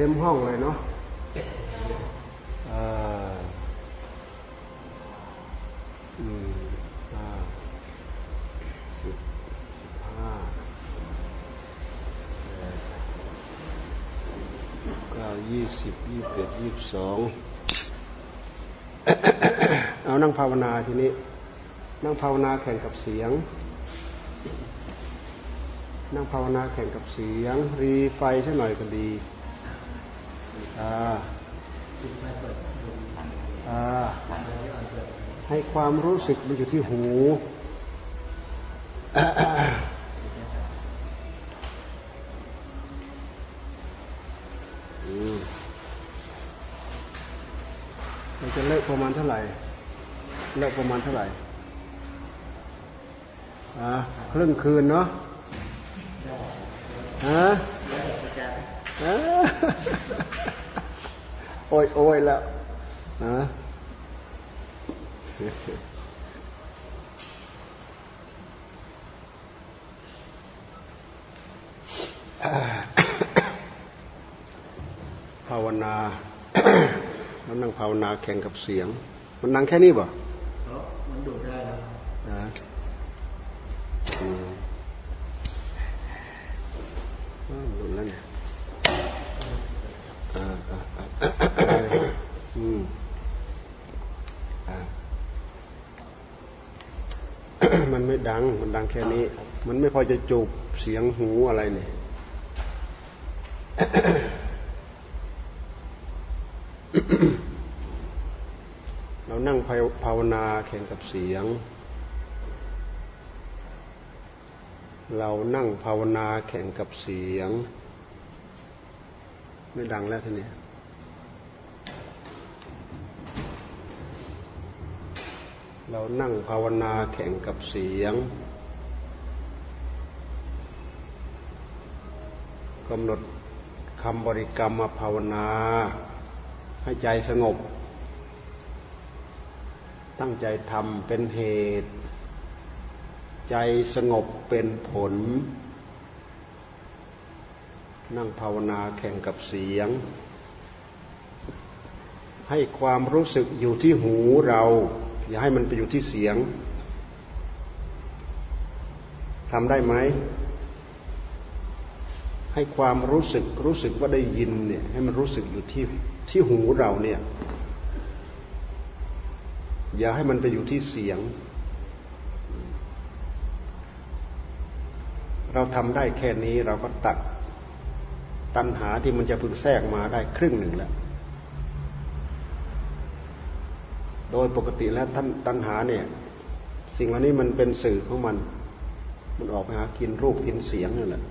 ต็มห้องเลยเนาะอ่าอืมห้าสิบห้าแปดเก้ายี่สิบยี่สิบเอ็ดยี่สิบสองเอานั่งภาวนาทีนี้ นั่งภาวนาแข่งกับเสียง นั่งภาวนาแข่งกับเสียง รีไฟสักหน่อยก็ดีอ่าอ่า ให้ความรู้สึกมันอยู่ที่หูมันจะเลิกประมาณเท่าไหร่ เลิกประมาณเท่าไหร่อ่าครึ่งคืนเนาะฮะ โอ้ยโอ้ยแล้วฮะภาวนา มันนั่งภาวนาแข่งกับเสียง มันนั่งแค่นี้บ่ะมันดูได้นะอืมหลุดแล้วเนี่ยอืม มันไม่ดัง มันดังแค่นี้ มันไม่พอจะจูบเสียงหูอะไรเนี่ยเรานั่งภาวนาแข่งกับเสียง เรานั่งภาวนาแข่งกับเสียง ไม่ดังแล้วทีนี้ เรานั่งภาวนาแข่งกับเสียงกำหนดคำบริกรรมมาภาวนา ให้ใจสงบ ตั้งใจทำเป็นเหตุ ใจสงบเป็นผล นั่งภาวนาแข่งกับเสียง ให้ความรู้สึกอยู่ที่หูเรา อย่าให้มันไปอยู่ที่เสียงทำได้ไหมให้ความรู้สึกรู้สึกว่าได้ยินเนี่ย ให้มันรู้สึกอยู่ที่ที่หูเราเนี่ย อย่าให้มันไปอยู่ที่เสียง เราทำได้แค่นี้เราก็ตัด ตัณหาที่มันจะพึงแทรกมาได้ครึ่งหนึ่งแล้ว โดยปกติแล้วท่านตัณหาเนี่ย สิ่งเหล่านี้มันเป็นสื่อของมัน มันออกไปหากินรูปกินเสียงนั่นแหละ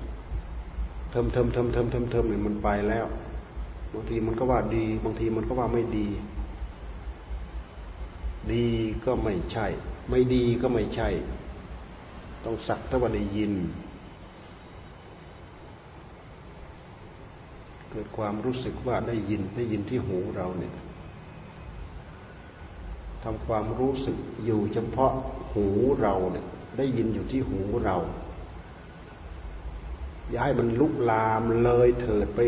เทิมเทิมเทิมเทิมเทิมเทิมเนี่ยมันไปแล้ว บางทีมันก็ว่าดี บางทีมันก็ว่าไม่ดี ดีก็ไม่ใช่ ไม่ดีก็ไม่ใช่ ต้องสักแต่ว่าได้ยิน เกิดความรู้สึกว่าได้ยินได้ยินที่หูเราเนี่ย ทำความรู้สึกอยู่เฉพาะหูเราเนี่ยได้ยินอยู่ที่หูเรา อย่าให้มันลุกลามเลยเถิดไป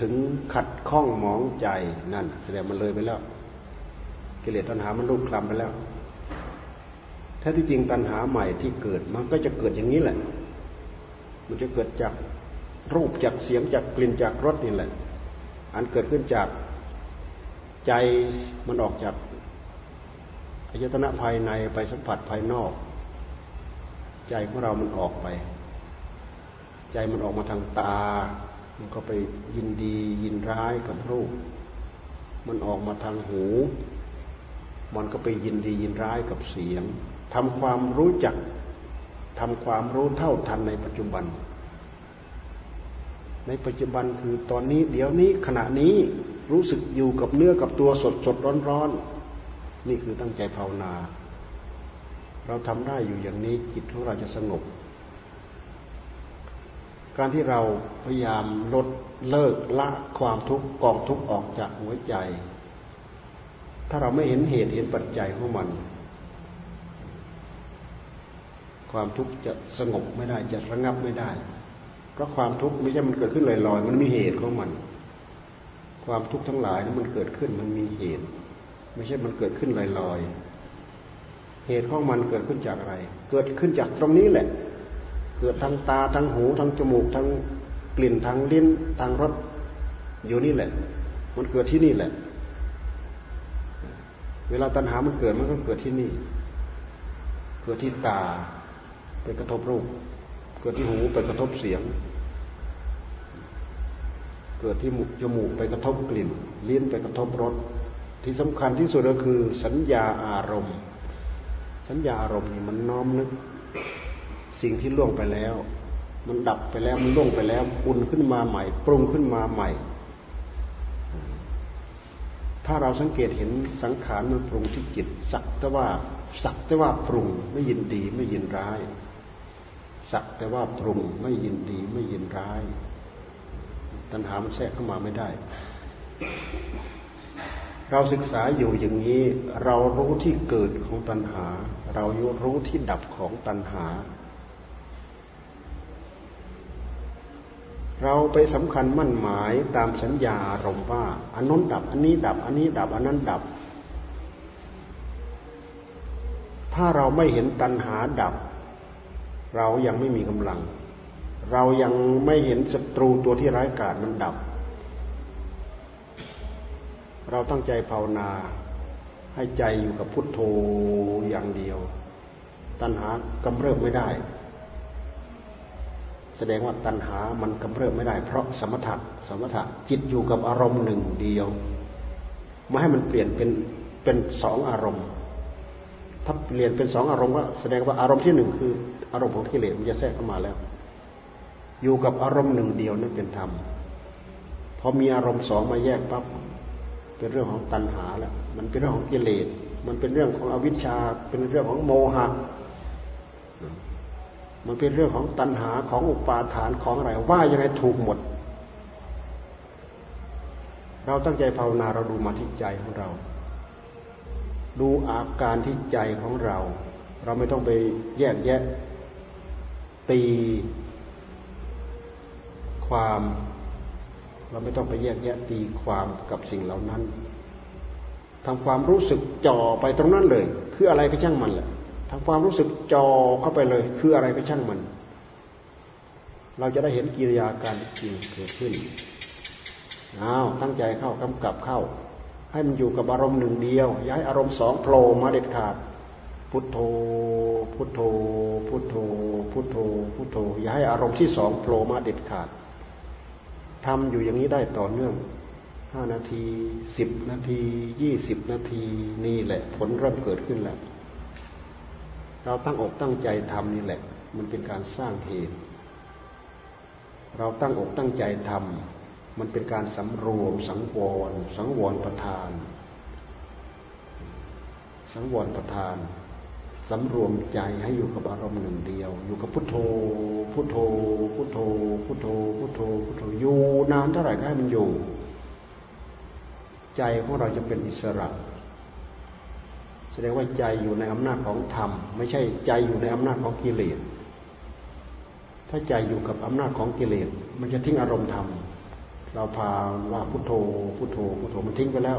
ถึงขัดข้องหมองใจนั่น แสดงมันเลยไปแล้ว กิเลสตัณหามันลุกคลำไปแล้วแท้ที่จริงตัณหาใหม่ที่เกิดมันก็จะเกิดอย่างนี้แหละ มันจะเกิดจากรูปจากเสียงจากกลิ่นจากรสนี่แหละ อันเกิดขึ้นจากใจมันออกจาก อายตนะภายในไปสัมผัสภายนอก ใจของเรามันออกไป ใจมันออกมาทางตา มันก็ไปยินดียินร้ายกับรูป มันออกมาทางหู มันก็ไปยินดียินร้ายกับเสียงทำความรู้จักทำความรู้เท่าทันในปัจจุบัน ในปัจจุบันคือตอนนี้เดี๋ยวนี้ขณะนี้รู้สึกอยู่กับเนื้อกับตัวสดสดร้อนร้อน นี่คือตั้งใจภาวนา เราทำได้อยู่อย่างนี้จิตของเราจะสงบ การที่เราพยายามลดเลิกละความทุกข์กองทุกข์ออกจากหัวใจ ถ้าเราไม่เห็นเหตุเห็นปัจจัยของมัน ความทุกข์จะสงบไม่ได้จะระงับไม่ได้เพราะความทุกข์ไม่ใช่มันเกิดขึ้นลอยๆ มันมีเหตุของมัน ความทุกข์ทั้งหลายนั้นมันเกิดขึ้นมันมีเหตุ ไม่ใช่มันเกิดขึ้นลอยๆ เหตุของมันเกิดขึ้นจากอะไร เกิดขึ้นจากตรงนี้แหละ เกิดทางตาทางหูทางจมูกทางกลิ่นทางลิ้นทางรสอยู่นี่แหละ มันเกิดที่นี่แหละ เวลาตัณหามันเกิดมันก็เกิดที่นี่ เกิดที่ตาไปกระทบรูป เกิดที่หูไปกระทบเสียง เกิดที่จมูกไปกระทบกลิ่น ลิ้นไปกระทบรส ที่สำคัญที่สุดก็คือสัญญาอารมณ์ สัญญาอารมณ์นี่มันน้อมนึกสิ่งที่ล่วงไปแล้ว มันดับไปแล้วมันล่วงไปแล้วอุ่นขึ้นมาใหม่ ปรุงขึ้นมาใหม่ ถ้าเราสังเกตเห็นสังขารมันปรุงที่จิต สักแต่ว่า สักแต่ว่าปรุงไม่ยินดีไม่ยินร้าย สักแต่ว่าปรุงไม่ยินดีไม่ยินร้าย ตัณหามันแทรกเข้ามาไม่ได้ เราศึกษาอยู่อย่างนี้ เรารู้ที่เกิดของตัณหา เรารู้ที่ดับของตัณหา เราไปสำคัญมั่นหมายตามสัญญาอารมณ์ว่าอันน้นดับ อันนี้ดับ อันนี้ดับ อันนั้นดับ ถ้าเราไม่เห็นตัณหาดับ เรายังไม่มีกำลัง เรายังไม่เห็นศัตรูตัวที่ร้ายกาจมันดับ เราตั้งใจภาวนา ให้ใจอยู่กับพุทโธอย่างเดียว ตัณหากำเริบไม่ได้ แสดงว่าตัณหามันกำเริบไม่ได้ เพราะสมถะสมถะจิตอยู่กับอารมณ์หนึ่งเดียวไม่ให้มันเปลี่ยนเป็นเป็นสองอารมณ์ ถ้าเปลี่ยนเป็นสองอารมณ์ก็แสดงว่าอารมณ์ที่หนึ่งคือ อารมณ์ของกิเลสมันจะแทรกเข้ามาแล้ว อยู่กับอารมณ์หนึ่งเดียวนั่นเป็นธรรมพอมีอารมณ์สองมาแยกปั๊บ เป็นเรื่องของตัณหาแล้วมันเป็นเรื่องของกิเลส มันเป็นเรื่องของอวิชชา เป็นเรื่องของโมหะ มันเป็นเรื่องของตัณหาของอุปาทานของอะไรว่ายังไงถูกหมด เราตั้งใจภาวนาเราดูมาที่ใจของเรา ดูอาการที่ใจของเรา เราไม่ต้องไปแยกแยะตีความ เราไม่ต้องไปแยกแยะตีความกับสิ่งเหล่านั้นทำความรู้สึกจ่อไปตรงนั้นเลย คืออะไรก็ช่างมันแหละทำความรู้สึกจ่อเข้าไปเลย คืออะไรก็ช่างมัน เราจะได้เห็นกิริยาการจริงเกิดขึ้นอ้าวตั้งใจเข้ากำกับเข้า ให้มันอยู่กับอารมณ์หนึ่งเดียว ย้ายอารมณ์สองโผล่มาเด็ดขาด พุทโธ พุทโธ พุทโธ พุทโธ พุทโธ ย้ายอารมณ์ที่สองโผล่มาเด็ดขาด ทำอยู่อย่างนี้ได้ต่อเนื่องห้านาทีสิบนาทียี่สิบนาทีนี่แหละ ผลเริ่มเกิดขึ้นแล้ว เราตั้งอกตั้งใจทำนี่แหละ มันเป็นการสร้างเหตุ เราตั้งอกตั้งใจทำมันเป็นการสำรวม สังวร สังวรประทาน สังวรประทาน สำรวมใจให้อยู่กับอารมณ์หนึ่งเดียว อยู่กับพุทโธ พุทโธ พุทโธ พุทโธ พุทโธ พุทโธ อยู่นานเท่าไหร่ก็ให้มันอยู่ ใจของเราจะเป็นอิสระ แสดงว่าใจอยู่ในอำนาจของธรรม ไม่ใช่ใจอยู่ในอำนาจของกิเลส ถ้าใจอยู่กับอำนาจของกิเลส มันจะทิ้งอารมณ์ธรรม เราพาว่าพุทโธ พุทโธ พุทโธ มันทิ้งไปแล้ว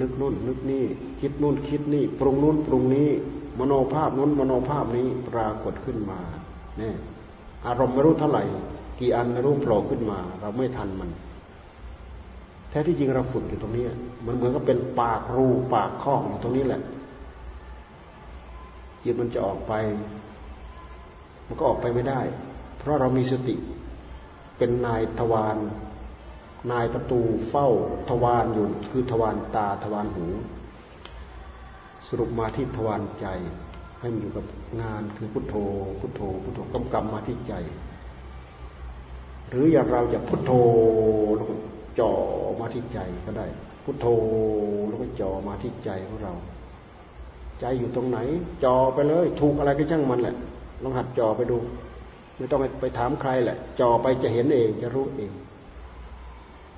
นึกนู่นนึกนี่ คิดนู่นคิดนี่ ปรุงนู่นปรุงนี้ มโนภาพนู้นมโนภาพนี้ปรากฏขึ้นมาเนี่ยอารมณ์ไม่รู้เท่าไหร่ กี่อันไม่รู้โผล่ขึ้นมา เราไม่ทันมัน แท้ที่จริงเราฝึกอยู่ตรงนี้มันเหมือนกับเป็นปากรูปากคอกอยู่ตรงนี้แหละจิตมันจะออกไป มันก็ออกไปไม่ได้ เพราะเรามีสติ เป็นนายทวาร นายประตูเฝ้าทวารอยู่คือทวารตาทวารหู สรุปมาที่ทวารใจ ให้มันอยู่กับงานคือพุทโธ พุทโธ พุทโธกำกับมาที่ใจ หรืออย่างเราจะพุทโธแล้วก็จ่อมาที่ใจก็ได้ พุทโธแล้วก็จ่อมาที่ใจของเรา ใจอยู่ตรงไหนจ่อไปเลย ถูกอะไรก็ช่างมันแหละลองหัดจ่อไปดู ไม่ต้องไปถามใครแหละจ่อไปจะเห็นเองจะรู้เอง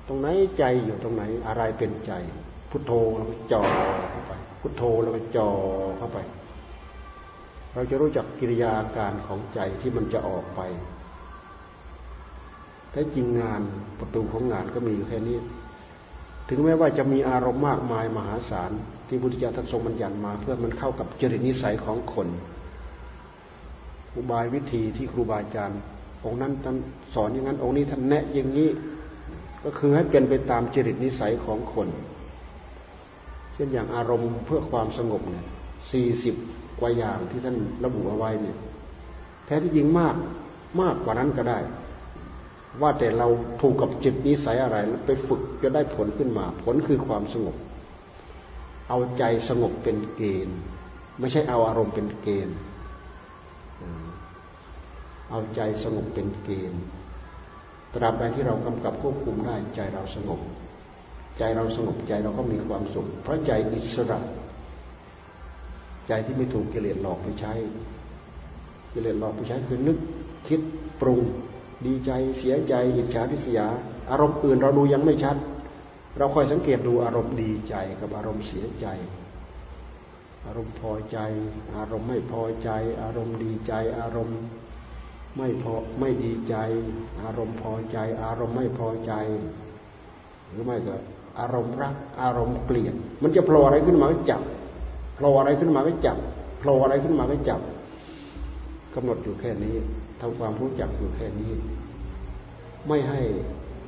ตรงไหนใจอยู่ตรงไหนอะไรเป็นใจ พุทโธแล้วก็จ่อเข้าไป พุทโธแล้วก็จ่อเข้าไป เราจะรู้จักกิริยาการของใจที่มันจะออกไปแท้จริงงานประตูของงานก็มีอยู่แค่นี้ ถึงแม้ว่าจะมีอารมณ์มากมายมหาศาล ที่พุทธเจ้าท่านทรงบัญญัติมา เพื่อมันเข้ากับจริตนิสัยของคนอุบายวิธีที่ครูบาอาจารย์องค์นั้นท่านสอนอย่างนั้นองค์นี้ท่านแนะอย่างนี้ ก็คือให้เป็นไปตามจริตนิสัยของคน เช่นอย่างอารมณ์เพื่อความสงบเนี่ยสี่สิบกว่าอย่างที่ท่านระบุเอาไว้เนี่ยแท้ที่จริงมากมากกว่านั้นก็ได้ ว่าแต่เราถูกกับจิตนิสัยอะไรแล้วไปฝึกจะได้ผลขึ้นมา ผลคือความสงบ เอาใจสงบเป็นเกณฑ์ ไม่ใช่เอาอารมณ์เป็นเกณฑ์ เอาใจสงบเป็นเกณฑ์ ตราบใดที่เรากำกับควบคุมได้ใจเราสงบ ใจเราสงบใจเราก็มีความสุข เพราะใจอิสระ ใจที่ไม่ถูกกิเลสหลอกไปใช้ กิเลสหลอกไปใช้คือนึกคิดปรุง ดีใจเสียใจ อิจฉาทิษยา อารมณ์อื่นเราดูยังไม่ชัด เราคอยสังเกตดูอารมณ์ดีใจกับอารมณ์เสียใจ อารมณ์พอใจ อารมณ์ไม่พอใจ อารมณ์ดีใจ อารมณ์ ไม่พอไม่ดีใจ อารมณ์พอใจ อารมณ์ไม่พอใจ หรือไม่ก็อารมณ์รัก อารมณ์เกลียด มันจะโผล่อะไรขึ้นมาก็จับโผล่อะไรขึ้นมาก็จับโผล่อะไรขึ้นมาก็จับกำหนดอยู่แค่นี้ทำความรู้จักอยู่แค่นี้ ไม่ให้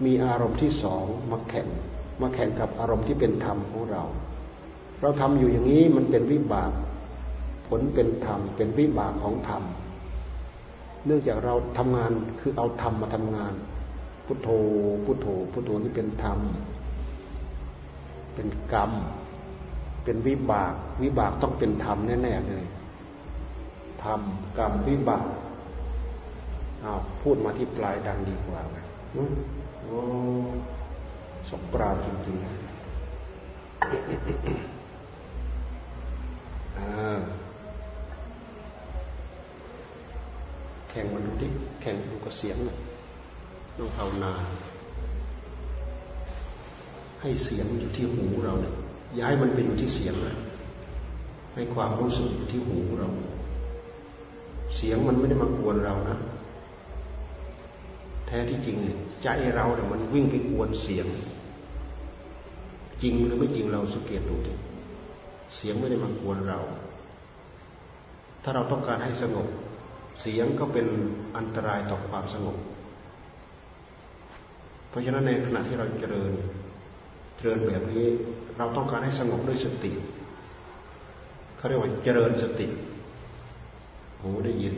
มีอารมณ์ที่สองมาแข่ง มาแข่งกับอารมณ์ที่เป็นธรรมของเรา เราทำอยู่อย่างนี้มันเป็นวิบาก ผลเป็นธรรมเป็นวิบากของธรรม เนื่องจากเราทำงานคือเอาธรรมมาทำงาน พุทโธพุทโธพุทโธที่เป็นธรรม เป็นกรรม เป็นวิบาก วิบากต้องเป็นธรรมแน่ๆเลยธรรมกรรมวิบากเอาพูดมาที่ปลายดังดีกว่าโอ้สกปราจริงๆอ่า แข่งมันดูดิแข่งดูกับเสียงต้องภาวนา ให้เสียงอยู่ที่หูเราเนี่ยย้ายมันไปอยู่ที่เสียงนะให้ความรู้สึกอยู่ที่หูเรา เสียงมันไม่ได้มากวนเรานะ แท้ที่จริงใจเราเนี่ยมันวิ่งไปกวนเสียง จริงหรือไม่จริงเราสังเกตดูดิเสียงไม่ได้มากวนเรา ถ้าเราต้องการให้สงบ เสียงก็เป็นอันตรายต่อความสงบ เพราะฉะนั้นในขณะที่เราเจริญเจริญแบบนี้ เราต้องการให้สงบด้วยสติเขาเรียกว่าเจริญสติหูได้ยิน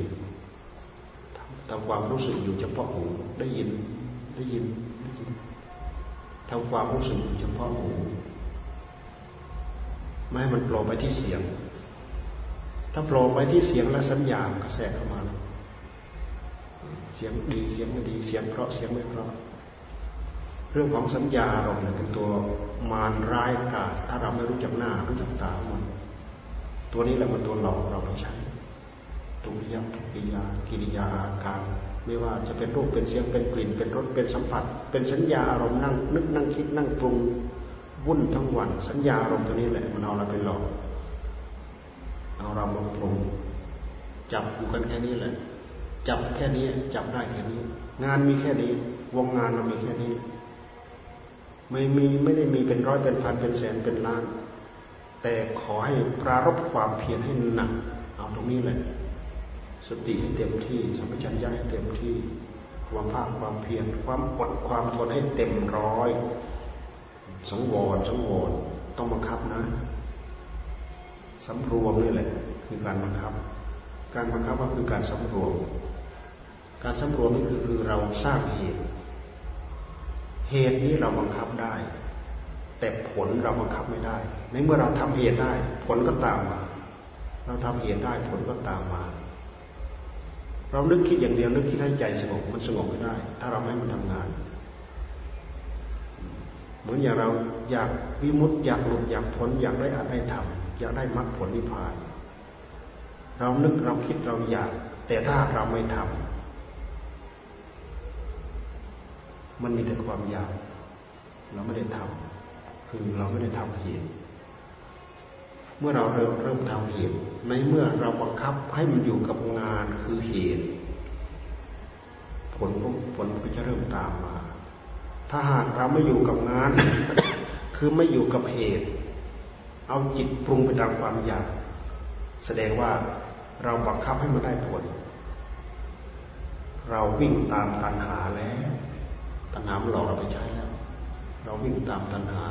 ทำความรู้สึกอยู่เฉพาะหูได้ยินได้ยินได้ยินทำความรู้สึกอยู่เฉพาะหูไม่ให้มันโผล่ไปที่เสียง ถ้าโผล่ไปที่เสียงแล้วสัญญากระแสเข้ามาแล้วเสียงดีเสียงไม่ดีเสียงเพราะเสียงไม่เพราะเรื่องของสัญญาเราเนี่ยเป็นตัวมารร้ายกาจถ้าเราไม่รู้จักหน้ารู้จักตามัน ตัวนี้แหละมันตัวหลอกเราไปใช้ตุริยกิริยากิริยาอาการ ไม่ว่าจะเป็นรูปเป็นเสียงเป็นกลิ่น เป็นรสเป็นสัมผัส เป็นสัญญาอารมณ์นั่งนึกนั่งคิดนั่งปรุงวุ่นทั้งวัน สัญญาอารมณ์ตัวนี้แหละมันเอาเราไปหลอก เอาเรามาปรุงจับอยู่กันแค่นี้แหละ จับแค่นี้ จับได้แค่นี้ งานมีแค่นี้ วงงานเรามีแค่นี้ ไม่มีไม่ได้มีเป็นร้อยเป็นพันเป็นแสนเป็นล้าน แต่ขอให้ปรารบความเพียรให้หนักเอาตรงนี้แหละ สติให้เต็มที่สัมปชัญญะให้เต็มที่ความภาคความเพียรความอดความทนให้เต็มร้อย สังวรสังวรต้องบังคับนะ สำรวมนี่แหละ คือการบังคับ การบังคับก็คือการสำรวม การสำรวมนี่คือคือเราสร้างเหตุ เหตุนี้เราบังคับได้ แต่ผลเราบังคับไม่ได้ ในเมื่อเราทำเหตุได้ ผลก็ตามมา เราทำเหตุได้ผลก็ตามมา เรานึกคิดอย่างเดียวนึกคิดให้ใจสงบมันสงบไม่ได้ ถ้าเราไม่มันทำงานเหมือนอย่างเราอยากวิมุตต์อยากหลุดอยากพ้นอยากได้อะไรทำ อยากได้มรรคผลนิพพาน เรานึกเราคิดเราอยาก แต่ถ้าเราไม่ทำมันมีแต่ความอยาก เราไม่ได้ทำคือเราไม่ได้ทำเหตุเมื่อเราเริ่มเริ่มทำเหตุในเมื่อเราบังคับให้มันอยู่กับงานคือเหตุผลก็ผลก็จะเริ่มตามมา ถ้าหากเราไม่อยู่กับงาน คือไม่อยู่กับเหตุ เอาจิตปรุงไปตามความอยาก แสดงว่าเราบังคับให้มันได้ผล เราวิ่งตามตัณหาแล้ว ตัณหามหลอกเราไปใช้แล้ว เราวิ่งตามตัณหา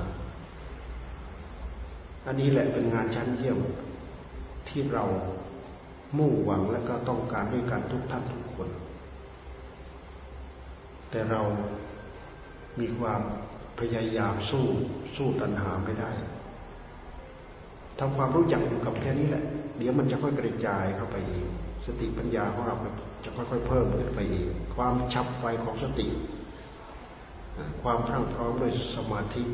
อันนี้แหละเป็นงานชั้นเยี่ยมที่เรามุ่งหวังและก็ต้องการด้วยกันทุกท่านทุกคน แต่เรามีความพยายามสู้สู้ตัณหาไม่ได้ ทำความรู้จักอยู่กับแค่นี้แหละ เดี๋ยวมันจะค่อยกระจายเข้าไปเองสติปัญญาของเราจะค่อยๆเพิ่มขึ้นไปเองความฉับไวของสติ ความพรั่งพร้อมด้วยสมาธิ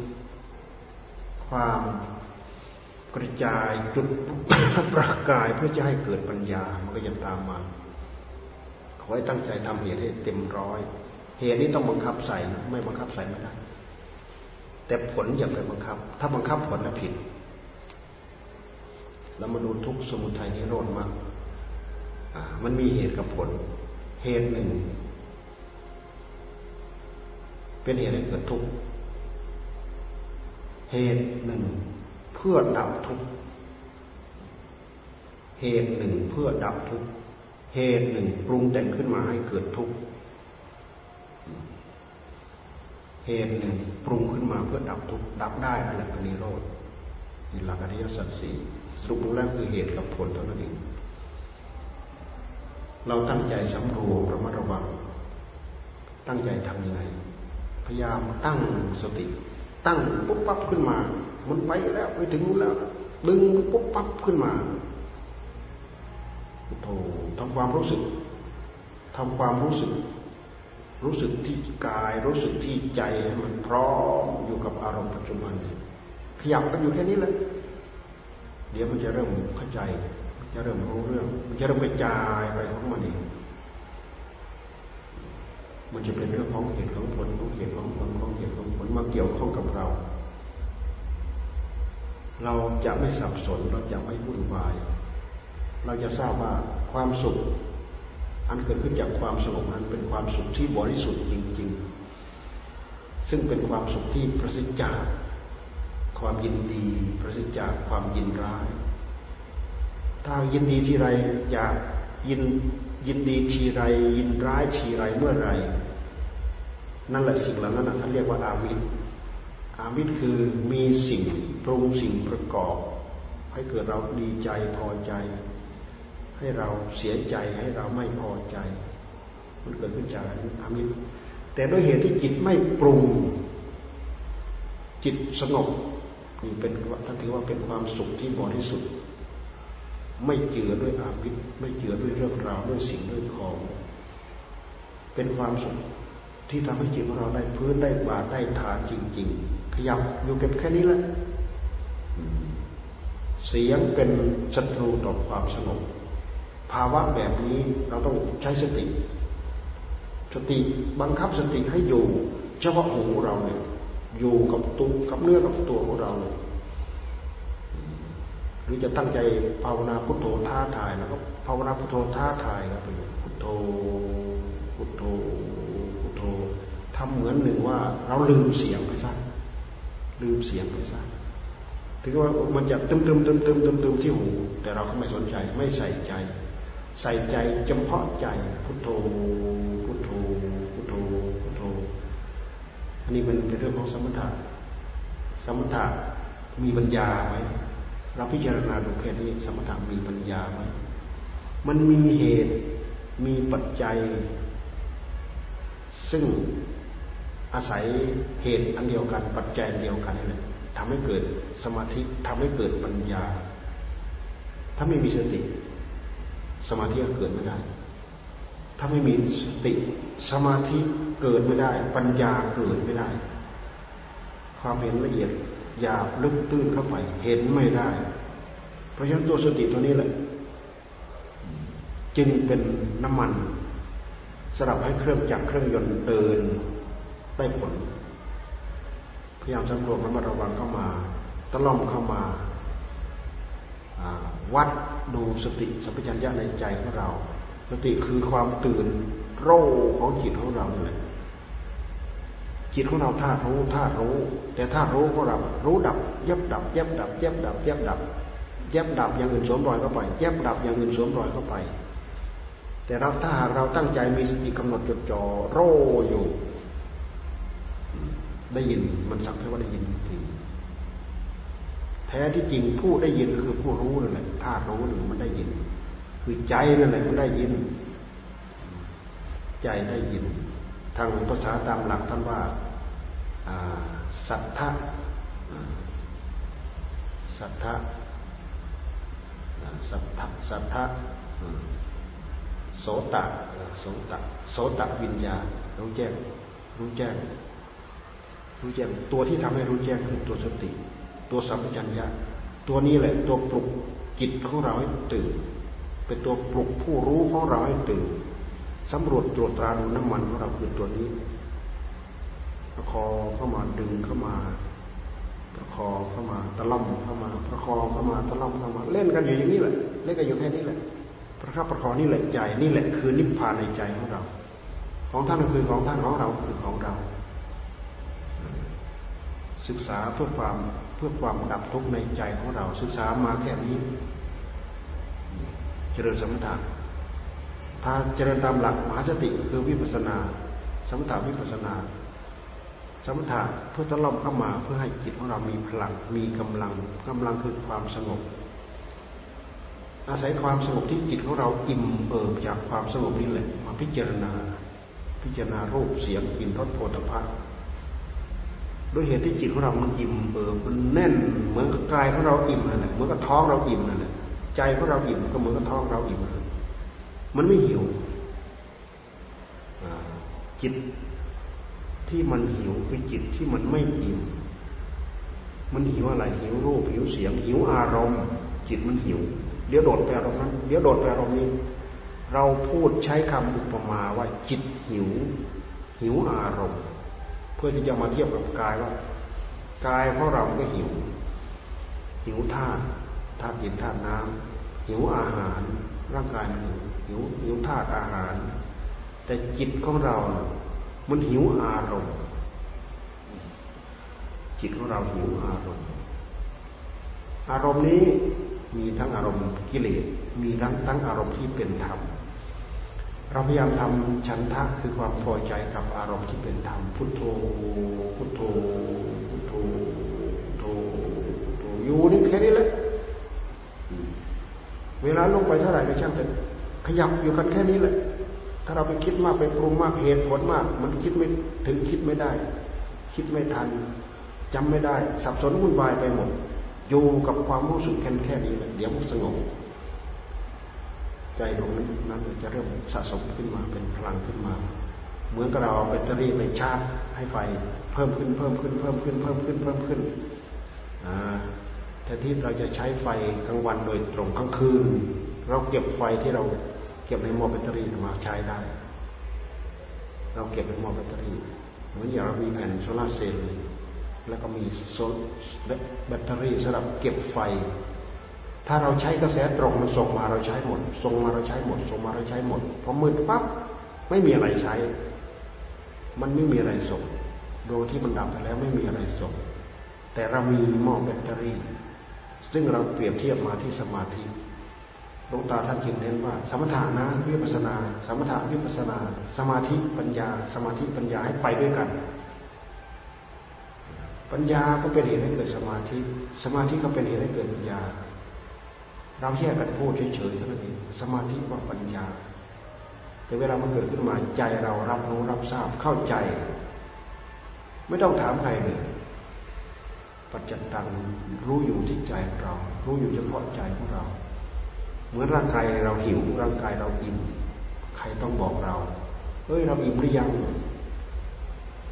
ความกระจายจุดประกายเพื่อจะให้เกิดปัญญา มันก็ยังตามมาขอให้ตั้งใจทำเหตุให้เต็มร้อยเหตุนี้ต้องบังคับใส่ไม่บังคับใส่ไม่ได้แต่ผลอย่าไปบังคับ ถ้าบังคับผลแล้วผิด เรามาดูทุกสมุทัยนิโรธมากมันมีเหตุกับผล เหตุหนึ่ง เป็นเหตุให้เกิดทุกข์เหตุหนึ่ง เพื่อดับทุกข์เหตุหนึ่งเพื่อดับทุกข์เหตุหนึ่งปรุงแต่งขึ้นมาให้เกิดทุกข์เหตุหนึ่งปรุงขึ้นมาเพื่อดับทุกข์ดับได้อะไรเป็นนิโรธนี่หลักอริยสัจสี่ รุปแล้วคือเหตุกับผลเท่านั้นเองเราตั้งใจสำรวมระมัดระวัง ตั้งใจทำยังไง พยายามตั้งสติ ตั้งปุ๊บปั๊บขึ้นมา มันไปแล้วไปถึงแล้ว ดึงปุ๊บปั๊บขึ้นมาโธทำความรู้สึกทำความรู้สึก รู้สึกที่กาย รู้สึกที่ใจให้มันพร้อมอยู่กับอารมณ์ปัจจุบัน ขยับกันอยู่แค่นี้แหละ ดี๋ยวมันจะเริ่มเข้าใจ จะเริ่มรู้เรื่อง มันจะเริ่มกระจายไปของมันเองมันจะเป็นเรื่องของเหตุของผลของเหตุของผลของเหตุของผลมาเกี่ยวข้องกับเรา เราจะไม่สับสนเราจะไม่วุ่นวาย เราจะทราบว่าความสุข อันเกิดขึ้นจากความสงบนั้นเป็นความสุขที่บริสุทธิ์จริง ๆ ซึ่งเป็นความสุขที่ประสิทธิ์จาก ความยินดีประสิทธิ์จากความยินร้าย ถ้ายินดีทีไรอยากยินยินดีทีไรยินร้ายทีไรเมื่อไรนั่นแหละสิ่งเหล่านั้นท่านเรียกว่าอามิตรอามิตรคือมีสิ่งปรุงสิ่งประกอบ ให้เกิดเราดีใจพอใจ ให้เราเสียใจให้เราไม่พอใจ มันเกิดขึ้นจากอามิตรแต่ด้วยเหตุที่จิตไม่ปรุง จิตสงบ นี่เป็นท่านถือว่าเป็นความสุขที่บริสุทธิ์ ไม่เจือด้วยอามิตรไม่เจือด้วยเรื่องราวด้วยสิ่งด้วยของ เป็นความสุขที่ทำให้จิตของเราได้พื้นได้บาดได้ฐานจริง ๆ ขยับอยู่เก็บแค่นี้แหละเสียงเป็นศัตรูต่อความสงบภาวะแบบนี้เราต้องใช้สติ สติบังคับสติให้อยู่เฉพาะหูเราเนี่ย อยู่กับตัวกับเนื้อกับตัวของเราเลยหรือจะตั้งใจภาวนาพุทโธท้าทายนะครับภาวนาพุทโธท้าทายครับพุทโธพุทโธพุทโธทำเหมือนหนึ่งว่า เราลืมเสียงไปซะลืมเสียงไปซะถึงว่ามันจะตึมตึมตึมตึมตึมตึมที่หูแต่เราก็ไม่สนใจไม่ใส่ใจ ใส่ใจเฉพาะใจพุโทโธพุทโธพุทโธ อันนี้มันเป็นเรื่องของสมถะสมถะมีปัญญาไหมเราพิจารณาดูแค่นี้สมถะมีปัญญาไหมมันมีเหตุมีปัจจัย ซึ่งอาศัยเหตุอันเดียวกัน ปัจจัยเดียวกันนี่แหละทำให้เกิดสมาธิทำให้เกิดปัญญา ถ้าไม่มีสติ สมาธิก็เกิดไม่ได้ ถ้าไม่มีสติสมาธิเกิดไม่ได้ ปัญญาเกิดไม่ได้ ความเห็นละเอียดหยาบลึกตื้นเข้าไปเห็นไม่ได้ เพราะฉะนั้นตัวสติตัวนี้แหละจึงเป็นน้ำมันสำหรับให้เครื่องจักรเครื่องยนต์เดินได้ผล พยายามสำรวจระมัดระวังเข้ามาตะล่อมเข้ามาวัดดูสติสัมปชัญญะในใจของเรา สติคือความตื่นรู้ของจิตของเราเลยจิตของเราธาตุรู้ธาตุรู้ แต่ธาตุรู้ของเรารู้ดับยับดับยับดับยับดับยับดับยับดับอย่างอื่นสวมรอยเข้าไปยับดับอย่างอื่นสวมรอยเข้าไป แต่เราถ้าหากเราตั้งใจมีสติกำหนดจดจ่อโรอยู่ ได้ยินมันสักแค่ว่าได้ยินจริงแท้ที่จริงผู้ได้ยินก็คือผู้รู้นั่นแหละธาตุรู้หนึ่งมันได้ยิน คือใจนั่นแหละมันได้ยิน ใจได้ยิน ทางภาษาตามหลักท่านว่าสัทธะสัทธะสัทธะสัทธะโสตะโสตะโสตะวิญญารู้แจ้งรู้แจ้งรู้แจ้งตัวที่ทำให้รู้แจ้งคือตัวสติ ตัวสัมปชัญญะตัวนี้แหละ ตัวปลุกจิตของเราให้ตื่น เป็นตัวปลุกผู้รู้ของเราให้ตื่นสำรวจตรวจตราดูน้ำมันของเราคือตัวนี้ประคองเข้ามาดึงเข้ามาประคองเข้ามาตะล่อมเข้ามา ประคองเข้ามาตะล่อมเข้ามา เล่นกันอยู่อย่างนี้แหละเล่นกันอยู่แค่นี้แหละประคับประคองนี่แหละใจนี่แหละคือนิพพานในใจของเรา ของท่านคือของท่านของเราคือของเรา ศึกษาเพื่อความเพื่อความดับทุกข์ในใจของเรา ศึกษามาแค่นี้ เจริญสมถะถ้าเจริญตามหลักมหาสติคือวิปัสนา สมถะวิปัสนา สมถะเพื่อตะล่อมเข้ามาเพื่อให้จิตของเรามีพลังมีกำลังกำลังคือความสงบ อาศัยความสงบที่จิตของเราอิ่มเอิบจากความสงบนี้แหละมาพิจารณา พิจารณารูปเสียงกลิ่นรสโผฏฐัพพด้วยเหตุที่จิตของเรามันอิ่มเอิบมันแน่น เหมือนกับกายของเราอิ่มนั่นแหละเหมือนกับท้องเราอิ่มนั่นแหละ ใจของเราอิ่มก็เหมือนกับท้องเราอิ่มมันไม่หิวจิตที่มันหิวคือจิตที่มันไม่อิ่มมันหิวอะไรหิวรูปหิวเสียง หิวอารมณ์ จิตมันหิว เดี๋ยวโดดไปอารมณ์นั้นเดี๋ยวโดดไปอารมณ์นี้ เราพูดใช้คำอุปมาว่าจิตหิว หิวอารมณ์ เพื่อที่จะมาเทียบกับกายว่ากายของเราก็หิว หิวธาตุ ธาตุดินธาตุน้ำหิวอาหาร ร่างกายมันหิวหิวหิวธาตุอาหาร แต่จิตของเรา มันหิวอารมณ์ จิตของเราหิวอารมณ์ อารมณ์นี้มีทั้งอารมณ์กิเลส มีทั้งทั้งอารมณ์ที่เป็นธรรม เราพยายามทำฉันทะคือความพอใจกับอารมณ์ที่เป็นธรรม พุทโธ พุทโธ พุทโธ พุทโธพุทโธอยู่นี่แค่นี้แหละ เวลาลงไปเท่าไหร่ก็ช่างแต่ขยับอยู่กันแค่นี้แหละ ถ้าเราไปคิดมากไปปรุงมากเหตุผลมาก มันคิดไม่ถึงคิดไม่ได้ คิดไม่ทันจำไม่ได้ สับสนวุ่นวายไปหมดอยู่กับความรู้สึกแค่แค่นี้เดี๋ยวมันสงบใจตรงนั้นนั้นจะเริ่มสะสมขึ้นมาเป็นพลังขึ้นมา เหมือนกับเราเอาแบตเตอรี่ไปชาร์จให้ไฟ เพิ่มขึ้นเพิ่มขึ้นเพิ่มขึ้นเพิ่มขึ้นเพิ่มขึ้น แทนที่เราจะใช้ไฟกลางวันโดยตรงกลางคืน เราเก็บไฟที่เราเก็บในหม้อแบตเตอรี่มาใช้ได้ เราเก็บในหม้อแบตเตอรี่เหมือนอย่างเรามีแผ่นโซลาร์เซลล์แล้วก็มีโซลาร์แบตเตอรี่สำหรับเก็บไฟ ถ้าเราใช้กระแสตรงมันส่งมาเราใช้หมด ส่งมาเราใช้หมด ส่งมาเราใช้หมดพอมืดปั๊บไม่มีอะไรใช้ มันไม่มีอะไรส่งดวงที่มันดับไปแล้วไม่มีอะไรส่ง แต่เรามีหม้อแบตเตอรี่ ซึ่งเราเปรียบเทียบมาที่สมาธิหลวงตาท่านจึงเน้นว่า สมถะนะวิปัสนา สมถะวิปัสนา สมาธิปัญญา สมาธิปัญญาให้ไปด้วยกัน ปัญญาก็เป็นเหตุให้เกิดสมาธิ สมาธิก็เป็นเหตุให้เกิดปัญญา เราแยกกันพูดเฉยๆเท่านั้นเองสมาธิว่าปัญญา แต่เวลามันเกิดขึ้นมาใจเรารับรู้รับทราบเข้าใจ ไม่ต้องถามใครเลย ปัจจตังรู้อยู่ที่ใจของเรา รู้อยู่เฉพาะใจของเรา เหมือนร่างกายเราหิวร่างกายเราอิ่มใครต้องบอกเราเฮ้ยเราอิ่มหรือยัง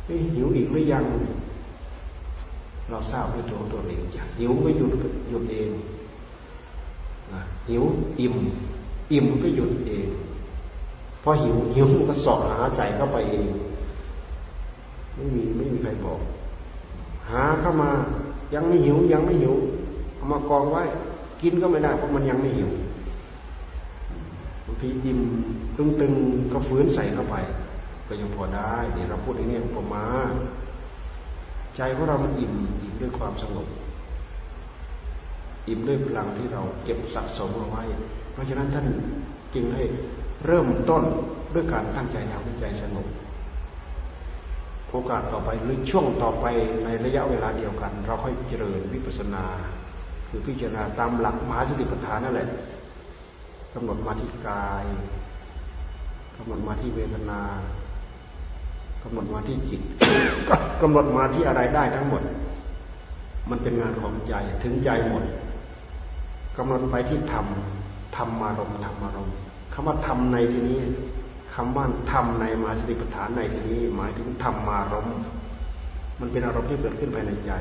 เฮ้ยหิวอีกหรือยัง เราทราบด้วยตัวตัวเองอย่างหิวก็หยุดหยุดเองหิวอิ่ม อิ่มก็หยุดเองพอหิวหิวมันก็สอบหาใส่เข้าไปเอง ไม่มีไม่มีใครบอก หาเข้ามา ยังไม่หิว ยังไม่หิว เอามากองไว้ กินก็ไม่ได้เพราะมันยังไม่หิวบางทีอิ่มตึงๆก็ฟื้นใส่เข้าไป ก็ยังพอได้เดี๋ยวเราพูดอย่างนี้อุปมา ใจของเรามันอิ่มอิ่มด้วยความสงบอิ่มด้วยพลังที่เราเก็บสะสมเอาไว้ เพราะฉะนั้นท่านจึงให้เริ่มต้นด้วยการตั้งใจทำให้ใจสงบ โอกาสต่อไปหรือช่วงต่อไปในระยะเวลาเดียวกัน เราค่อยเจริญวิปัสนา คือพิจารณาตามหลักมหาสติปัฏฐานนั่นแหละกำหนดมาที่กายกำหนดมาที่เวทนากำหนดมาที่จิตกำหนดมาที่อะไรได้ทั้งหมด มันเป็นงานของใจถึงใจหมดกำหนดไปที่ธรรมธรรมารมธรรมารมคำว่าธรรมในที่นี้ คำว่าธรรมในมหาสติปัฏฐานในที่นี้ หมายถึงธรรมารมมันเป็นอารมณ์ที่เกิดขึ้นภายในใจ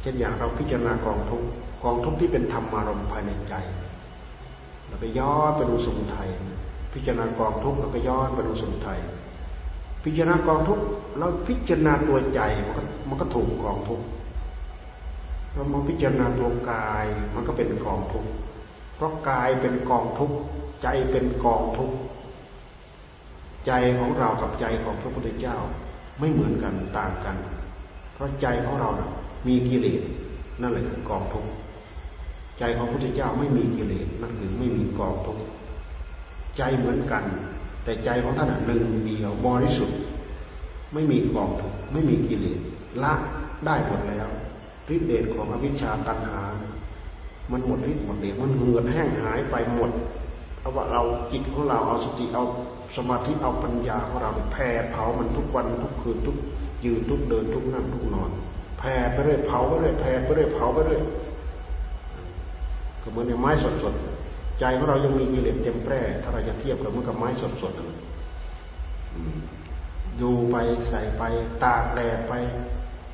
เช่นอย่างเราพิจารณากองทุกกองทุกที่เป็นธรรมารมภายในใจเราไปย้อนไปดูสมุทัยพิจารณากองทุกเราก็ย้อนไปดูสมุทัยพิจารณากองทุกเราพิจารณาตัวใจมันก็มันก็ถูกกองทุกเรามาพิจารณาตัวกายมันก็เป็นกองทุกเพราะกายเป็นกองทุกใจเป็นกองทุกข์ ใจของเรากับใจของพระพุทธเจ้าไม่เหมือนกันต่างกัน เพราะใจของเรานะมีกิเลสนั่นแหละคือกองทุกใจของพระพุทธเจ้าไม่มีกิเลสนั่นคือไม่มีกองทุกใจเหมือนกัน แต่ใจของท่านหนึ่งเดียวบริสุทธิ์ ไม่มีกองทุกไม่มีกิเลสละได้หมดแล้วฤทธิเดชของอวิชชาตัณหา มันหมดฤทธิ์หมดเดชมันเหือดแห้งหายไปหมดเอาว่าเราจิตของเราเอาสติเอา สมาธิเอาปัญญาของเราแผ่เผามันทุกวันทุกคืนทุกยืนทุกเดินทุกนั่งทุกนอนแผ่ไปเรื่อยเผาไปเรื่อยแผ่ไปเรื่อยเผาไปเรื่อยก็เหมือนในไม้สดๆใจของเรายังมีกิเลสเต็มแปร่ถ้าเราจะเทียบกับมันกับไม้สดๆดูไปใส่ไป ตากแดดไป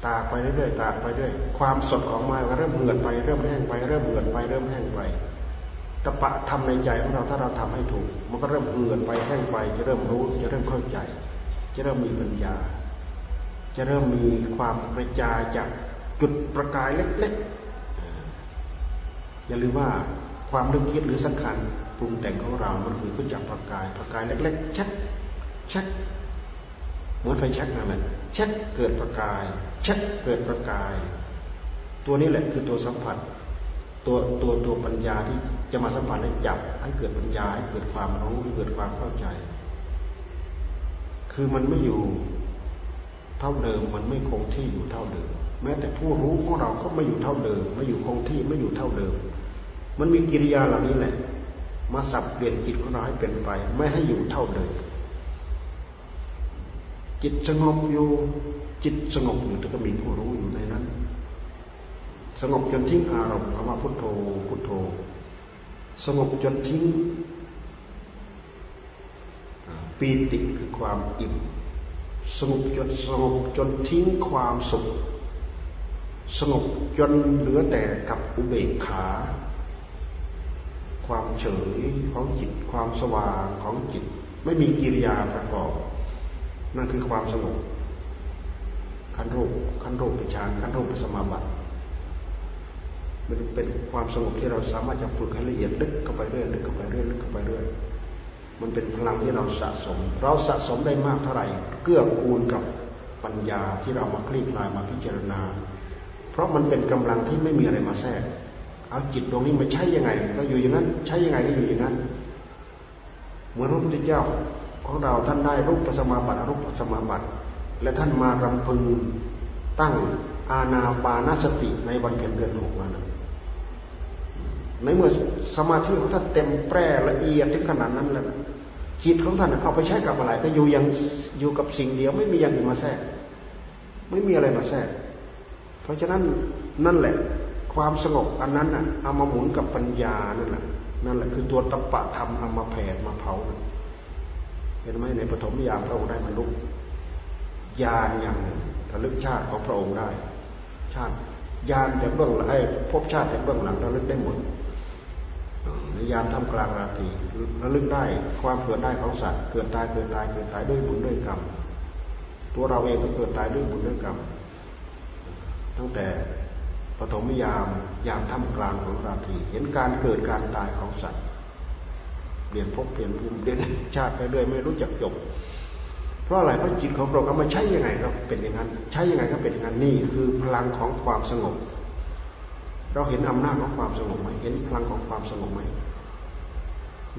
ตากไปเรื่อยๆตากไปเรื่อยความสดของไม้ก็เริ่มเหือดไป เริ่มแห้งไป เริ่มเหือดไปเริ่มแห้งไป ตปะทำในใจของเราถ้าเราทำให้ถูก มันก็เริ่มเหือนไปแห้งไป จะเริ่มรู้ จะเริ่มเข้าใจ จะเริ่มมีปัญญา จะเริ่มมีความกระจายจากจุดประกายเล็กๆ อย่าลืมว่าความนึกคิดหรือสังขารปรุงแต่งของเรา มันคือขึ้นจากประกายประกายเล็กๆชัดชัดเหมือนไฟชักนั่นแหละชัดเกิดประกายชัดเกิดประกาย ตัวนี้แหละคือตัวสัมผัส ตัวตัวตัวปัญญาที่จะมาสัมผัสให้จับ ให้เกิดปัญญาให้เกิดความรู้ให้เกิดความเข้าใจ คือมันไม่อยู่เท่าเดิมมันไม่คงที่อยู่เท่าเดิม แม้แต่ผู้รู้ของเราก็ไม่อยู่เท่าเดิม ไม่อยู่คงที่ไม่อยู่เท่าเดิม มันมีกิริยาเหล่านี้แหละ มาสับเปลี่ยนจิตของเราให้เป็นไป ไม่ให้อยู่เท่าเดิม จิตสงบอยู่จิตสงบอยู่แต่ก็มีผู้รู้อยู่ในนั้น สงบจนทิ้งอารมณ์คำว่าพุทโธ พุทโธ สงบจนทิ้งปีติคือความอิ่มสงบจนสงบจนทิ้งความสุข สงบจนเหลือแต่กับอุเบกขา ความเฉยของจิต ความสว่างของจิต ไม่มีกิริยาประกอบ นั่นคือความสงบขั้นรูปขั้นรูปป็นฌานขั้นรูปปสมาบัติ มันเป็นความสงบที่เราสามารถจะฝึกให้ละเอียดลึกเข้าไปเรื่อยลึกเข้าไปเรื่อยลึกเข้าไปเรื่อยมันเป็นพลังที่เราสะสม เราสะสมได้มากเท่าไหร่ เกื้อกูลกับปัญญาที่เรามาคลี่คลายมาพิจารณา เพราะมันเป็นกำลังที่ไม่มีอะไรมาแทรก เอาจิตตรงนี้มาใช้ยังไง ก็อยู่อย่างนั้น ใช้ยังไงก็อยู่อย่างนั้น เหมือนพระพุทธเจ้าของเราท่านได้รูปปัสมาบัติรูปปัสมาบัติ และท่านมารำพึงตั้งอาณาปานสติในวันเพ็ญเดือนหกนั้น ในเมื่อสมาธิของท่านเต็มแปร่ละเอียดถึงขนาดนั้นแล้วจิตของท่านเอาไปใช้กับอะไรก็อยู่ยังอยู่กับสิ่งเดียว ไม่มีอย่างอื่นมาแทรก ไม่มีอะไรมาแทรก เพราะฉะนั้นนั่นแหละ ความสงบอันนั้นอะเอามาหมุนกับปัญญานั่นแหละนั่นแหละคือตัวตปะธรรมเอามาแผดมาเผาเห็นไหมในปฐมยามพระองค์ได้บรรลุญาณอย่างระลึกชาติของพระองค์ได้ ชาติญาณจากเบื้องหลังพบชาติจากเบื้องหลังระลึกได้หมด นยามทำกลางราตรีระลึกได้ความเกิดได้ของสัตว์เกิดตายเกิดตายเกิดตายด้วยบุญด้วยกรรมตัวเราเองก็เกิดตายด้วยบุญด้วยกรรมตั้งแต่ปฐมยามยามท่ามกลางของราตรีเห็นการเกิดการตายของสัตว์เปลี่ยนภพเปลี่ยนภูมิเปลี่ยนชาติไปเรื่อยไม่รู้จักจบ เพราะอะไรเพราะจิตของเราเอามาใช้ยังไงก็เป็นอย่างนั้น ใช้ยังไงก็เป็นอย่างนั้นนี่คือพลังของความสงบ เราเห็นอำนาจของความสงบไหมเห็นพลังของความสงบไหม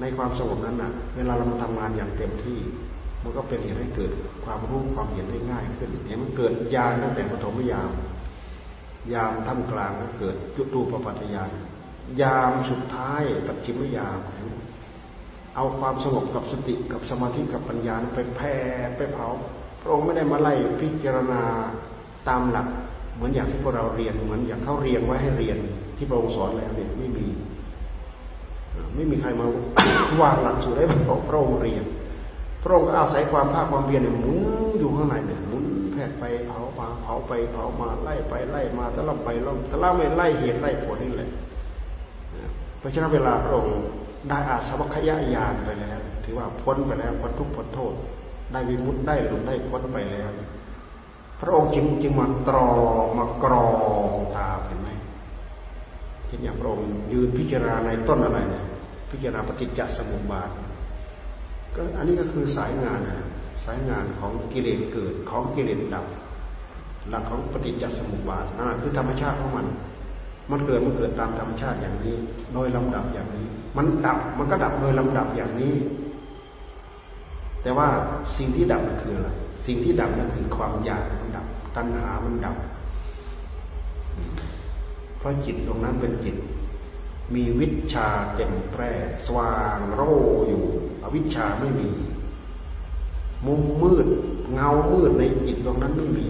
ในความสงบนั้นนะเวลาเรามาทำงานอย่างเต็มที่ มันก็เป็นเหตุให้เกิดความรู้ความเห็นได้ง่ายขึ้นเห็นมันเกิดญาณตั้งแต่ปฐมยามยามท่ามกลางก็เกิดจุตูปปัตยานยามสุดท้ายปัจฉิมยามเอาความสงบกับสติกับสมาธิกับปัญญาไปแผ่ไปเผาพระองค์ไม่ได้มาไล่พิจารณาตามหลัก เหมือนอย่างที่พวกเราเรียนเหมือนอย่างเขาเรียนไว้ให้เรียนที่พระองค์สอนแล้วเนี่ยไม่มี ไม่มีใครมาวางหลักสูตรให้พระองค์เรียนพระองค์อาศัยความภาคความเพียรเนี่ยหมุนอยู่ข้างในเนี่ยหมุนแผดไปเผามาเผาไปเผามาไล่ไปไล่มาตะล่ำไปล่ำตะล่ำไม่ไล่เหตุไล่ผลนี่แหละเพราะฉะนั้นเวลาพระองค์ได้อาสวัคยายานไปแล้ว ถือว่าพ้นไปแล้วพ้นทุกข์พ้นโทษ ได้วิมุตได้หลุดได้พ้นไปแล้ว พระองค์จึงจึงมาตรอมากรองตาเห็นไหมเช่นอย่างพระองค์ยืนพิจารณาในต้นอะไรเนี่ยพิจารณาปฏิจจสมุปบาทก็อันนี้ก็คือสายงานนะสายงานของกิเลสเกิดของกิเลสดับ หลักของปฏิจจสมุปบาทนั่นคือธรรมชาติของมัน มันเกิดมันเกิดตามธรรมชาติอย่างนี้ โดยลำดับอย่างนี้ มันดับมันก็ดับโดยลำดับอย่างนี้ แต่ว่าสิ่งที่ดับมันคืออะไร สิ่งที่ดับนั่นคือความอยากมันดับ ตัณหามันดับ เพราะจิตตรงนั้นเป็นจิต มีวิชาแจ่มแปร่สว่างโรอยู่ อวิชาไม่มี มุมมืด เงามืดในจิตตรงนั้นไม่มี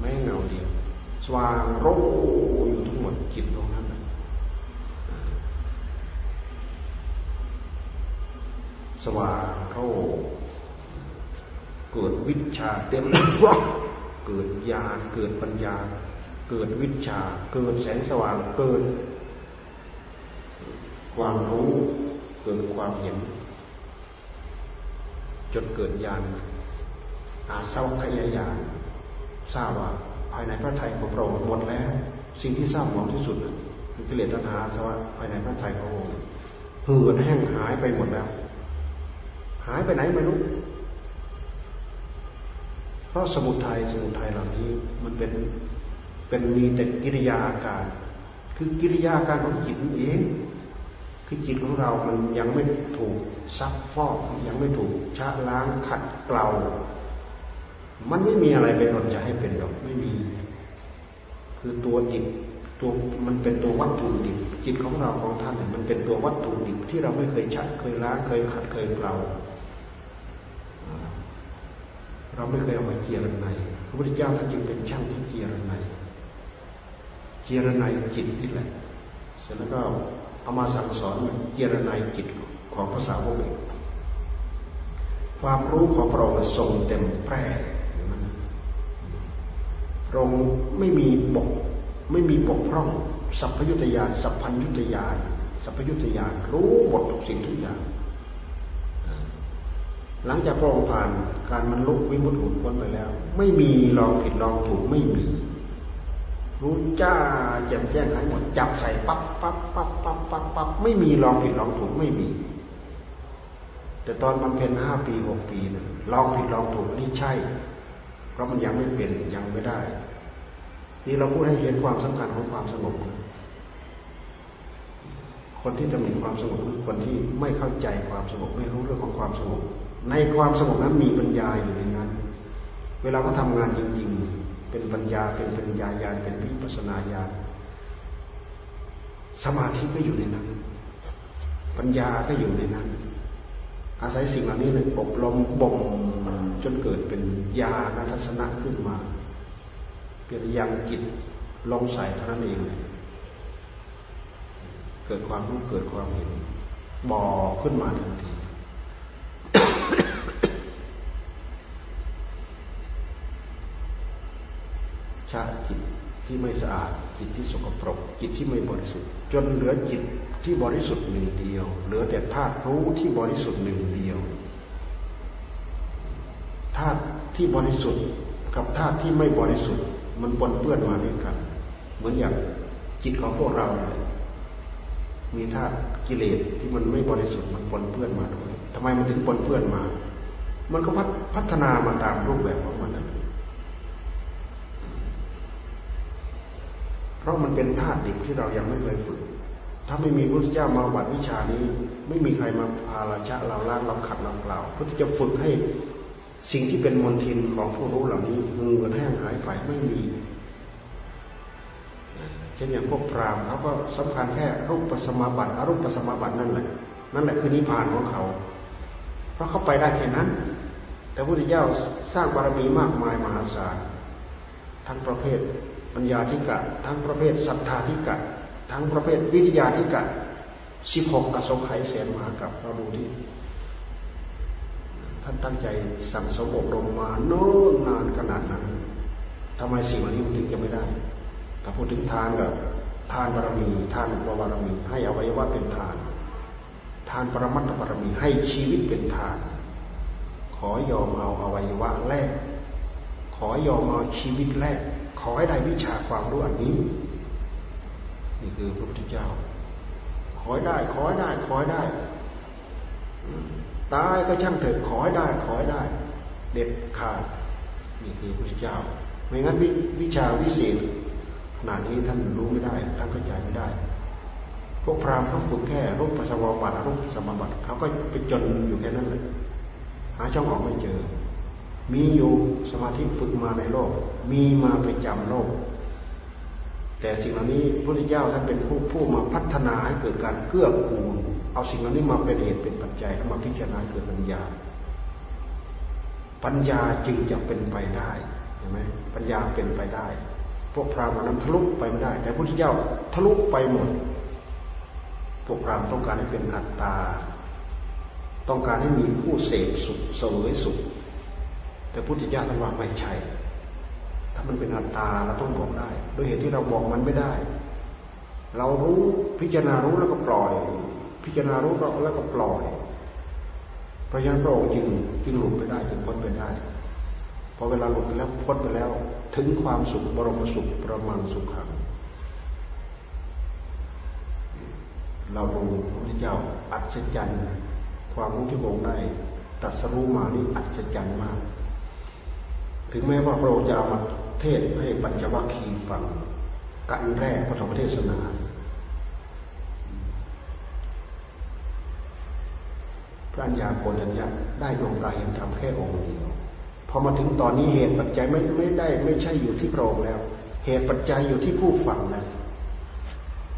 แม้เงาเดียว สว่างโรอยู่ทั้งหมดจิตตรงนั้นสว่างโร เกิดวิชาเต็มเกิดญาณเกิดปัญญา เกิดวิชา เกิดแสงสว่างเกิด ความรู้เกิดความเห็น จนเกิดญาณอาเศร้าขยายานทราบว่าภายในพระไทยของพระองค์หมดแล้ว สิ่งที่เศร้าหมองที่สุดคือกิเลสตัณหาสวะภายในพระไทยของพระองค์เหือดแห้งหายไปหมดแล้ว หายไปไหนไม่รู้ เพราะสมุทัยสมุทัยเหล่านี้มันเป็นเป็นมีแต่กิริยาอาการ คือกิริยาการของจิตเองคือจิตของเรา มันยังไม่ถูกซักฟอกยังไม่ถูกชะล้างขัดเกลามันไม่มีอะไรเป็นหนจะให้เป็นหรอกไม่มี คือตัวจิตตัวมันเป็นตัววัตถุดิบจิตของเราของท่านมันเป็นตัววัตถุดิบที่เราไม่เคยชัดเคยล้างเคยขัดเคยเกลา เราไม่เคยเอามาเจียรนในพระพุทธเจ้าท่านจึงเป็นช่างที่เจียรนในเจียรนในจิตนี่แหละ เสร็จแล้วก็เอามาสั่งสอนเจรนายจิตของภาษาวกเองความรู้ของพระองค์ทรงเต็มแปร่พระองค์ไม่มีบกไม่มีบกพร่อง สัพพยุตยานสัพพัญยุตยานสัพพยุตยานรู้หมดทุกสิ่งทุกอย่าง หลังจากพระองค์ผ่านการมันลุกวิมุตติหุพ้นไปแล้ว ไม่มีลองผิดลองถูกไม่มี รู้จ้าแจ่มแจ้งทั้งหมดจับใส่ปั๊บปั๊บปั๊บปั๊บปั๊บปั๊บไม่มีลองผิดลองถูกไม่มี แต่ตอนมันเป็นห้าปีหกปีนะลองผิดลองถูกนี่ใช่ เพราะมันยังไม่เป็นยังไม่ได้ นี่เราพูดให้เห็นความสำคัญของความสงบคนที่จะมีความสงบคือคนที่ไม่เข้าใจความสงบไม่รู้เรื่องของความสงบ ในความสงบนั้นมีปัญญาอยู่ในนั้น เวลาเขาทางานจริง ๆ เป็นปัญญาเป็นปัญญาญาณเป็นวิปัสนาญาณสมาธิก็อยู่ในนั้น ปัญญาก็อยู่ในนั้น อาศัยสิ่งเหล่านี้เลยอบรมบ่มจนเกิดเป็นญาณทัศนะขึ้นมา เป็นยังจิตลงใส่เท่านั้นเอง เกิดความรู้เกิดความเห็นบอขึ้นมาทันทีชาจิต ที่ไม่สะอาดจิตที่สกปรกจิตที่ไม่บริสุทธิ์ จนเหลือจิตที่บริสุทธิ์หนึ่งเดียว เหลือแต่ธาตุรู้ที่บริสุทธิ์หนึ่งเดียวธาตุที่บริสุทธิ์กับธาตุที่ไม่บริสุทธิ์ มันปนเปื้อนมาด้วยกัน เหมือนอย่างจิตของพวกเรามีธาตุกิเลสที่มันไม่บริสุทธิ์มันปนเปื้อนมาด้วยทำไมมันถึงปนเปื้อนมา มันก็พัฒนามาตามรูปแบบของมันนะ เพราะมันเป็นธาตุดิบที่เรายังไม่เคยฝึก ถ้าไม่มีพระพุทธเจ้ามาบัดวิชานี้ ไม่มีใครมาพาราชะเราล้างเราขัดเราเปล่าเพื่อที่จะฝึกให้สิ่งที่เป็นมลทินของผู้รู้เหล่านี้เหือดแห้งหายไปไม่มีเช่นอย่างพวกพราหมณ์เขาก็สำคัญแค่รูปปัสมาบัติอรูปปัสมาบัตินั่นแหละนั่นแหละคือนิพพานของเขา เพราะเขาไปได้แค่นั้น แต่พระพุทธเจ้าสร้างบารมีมากมายมหาศาลทั้งประเภท ปัญญาธิกะ ทั้งประเภทศรัทธาธิกะ ทั้งประเภทวิทยาธิกะสิบหกอสงไขยแสนมหากับเราดูที่ท่านตั้งใจสั่งสมอบรมมาโน้นนานขนาดนั้นทำไมสิ่งเหล่านี้ถึงจะไม่ได้ ถ้าพูดถึงทานกับทานบารมี ทานบารมี ให้อวัยวะเป็นทาน ทานปรมัตถบารมี ให้ชีวิตเป็นทาน ขอยอมเอาอวัยวะแลกขอยอมเอาชีวิตแลก ขอให้ได้วิชาความรู้อันนี้ นี่คือพระพุทธเจ้า ขอให้ได้ ขอให้ได้ ขอให้ได้ ตายก็ช่างเถิดขอให้ได้ ขอให้ได้ เด็ดขาด นี่คือพระพุทธเจ้า ไม่งั้นววิชาวิเศษขนาดนี้ท่านรู้ไม่ได้ ท่านเข้าใจไม่ได้ พวกพราหมณ์เขาฝึกแค่รูปปัสสาวะบัตรูปสมบัติเขาก็ไปจนอยู่แค่นั้นเลยหาช่องออกไม่เจอ มีอยู่สมาธิฝึกมาในโลก มีมาไปจำโลก แต่สิ่งเหล่านี้พระพุทธเจ้าท่านเป็นผู้ผู้มาพัฒนาให้เกิดการเกื้อกูลเอาสิ่งเหล่านี้มาเป็นเหตุเป็นปัจจัยแล้วมาพิจารณาเกิดปัญญา ปัญญาจึงจะเป็นไปได้เห็นไหมปัญญาเป็นไปได้ พวกพราหมณ์นั้นทะลุไปไม่ได้ แต่พระพุทธเจ้าทะลุไปหมดพวกพราหมณ์ต้องการให้เป็นอัตตา ต้องการให้มีผู้เสพสุขเสวยสุข แต่พุทธเจ้าท่านว่าไม่ใช่ ถ้ามันเป็นอัตตาเราต้องบอกได้โดยเหตุที่เราบอกมันไม่ได้ เรารู้พิจารณารู้แล้วก็ปล่อย พิจารณารู้แล้วก็ปล่อยเพราะฉะนั้นพระองค์จึงจึงหลุดไปได้จึงพ้นไปได้พอเวลาหลุดไปแล้วพ้นไปแล้ว ถึงความสุขบรมสุขประมังสุขขัง เราดูพระเจ้าอัศจรรย์ความรู้ที่พระองค์ได้ตรัสรู้มานี่อัศจรรย์มาก ถึงแม้ว่าพระองค์จะเอามาเทศให้ปัญจวัคคีย์ฟังกันแรกพระธรรมเทศนาพระัญญาโกณัญญาได้ดวงตาเห็นธรรมแค่องค์เดียวพอมาถึงตอนนี้เหตุปัจจัยไม่ไม่ได้ ไม่ใช่อยู่ที่พระองค์แล้ว เหตุปัจจัยอยู่ที่ผู้ฟังนะ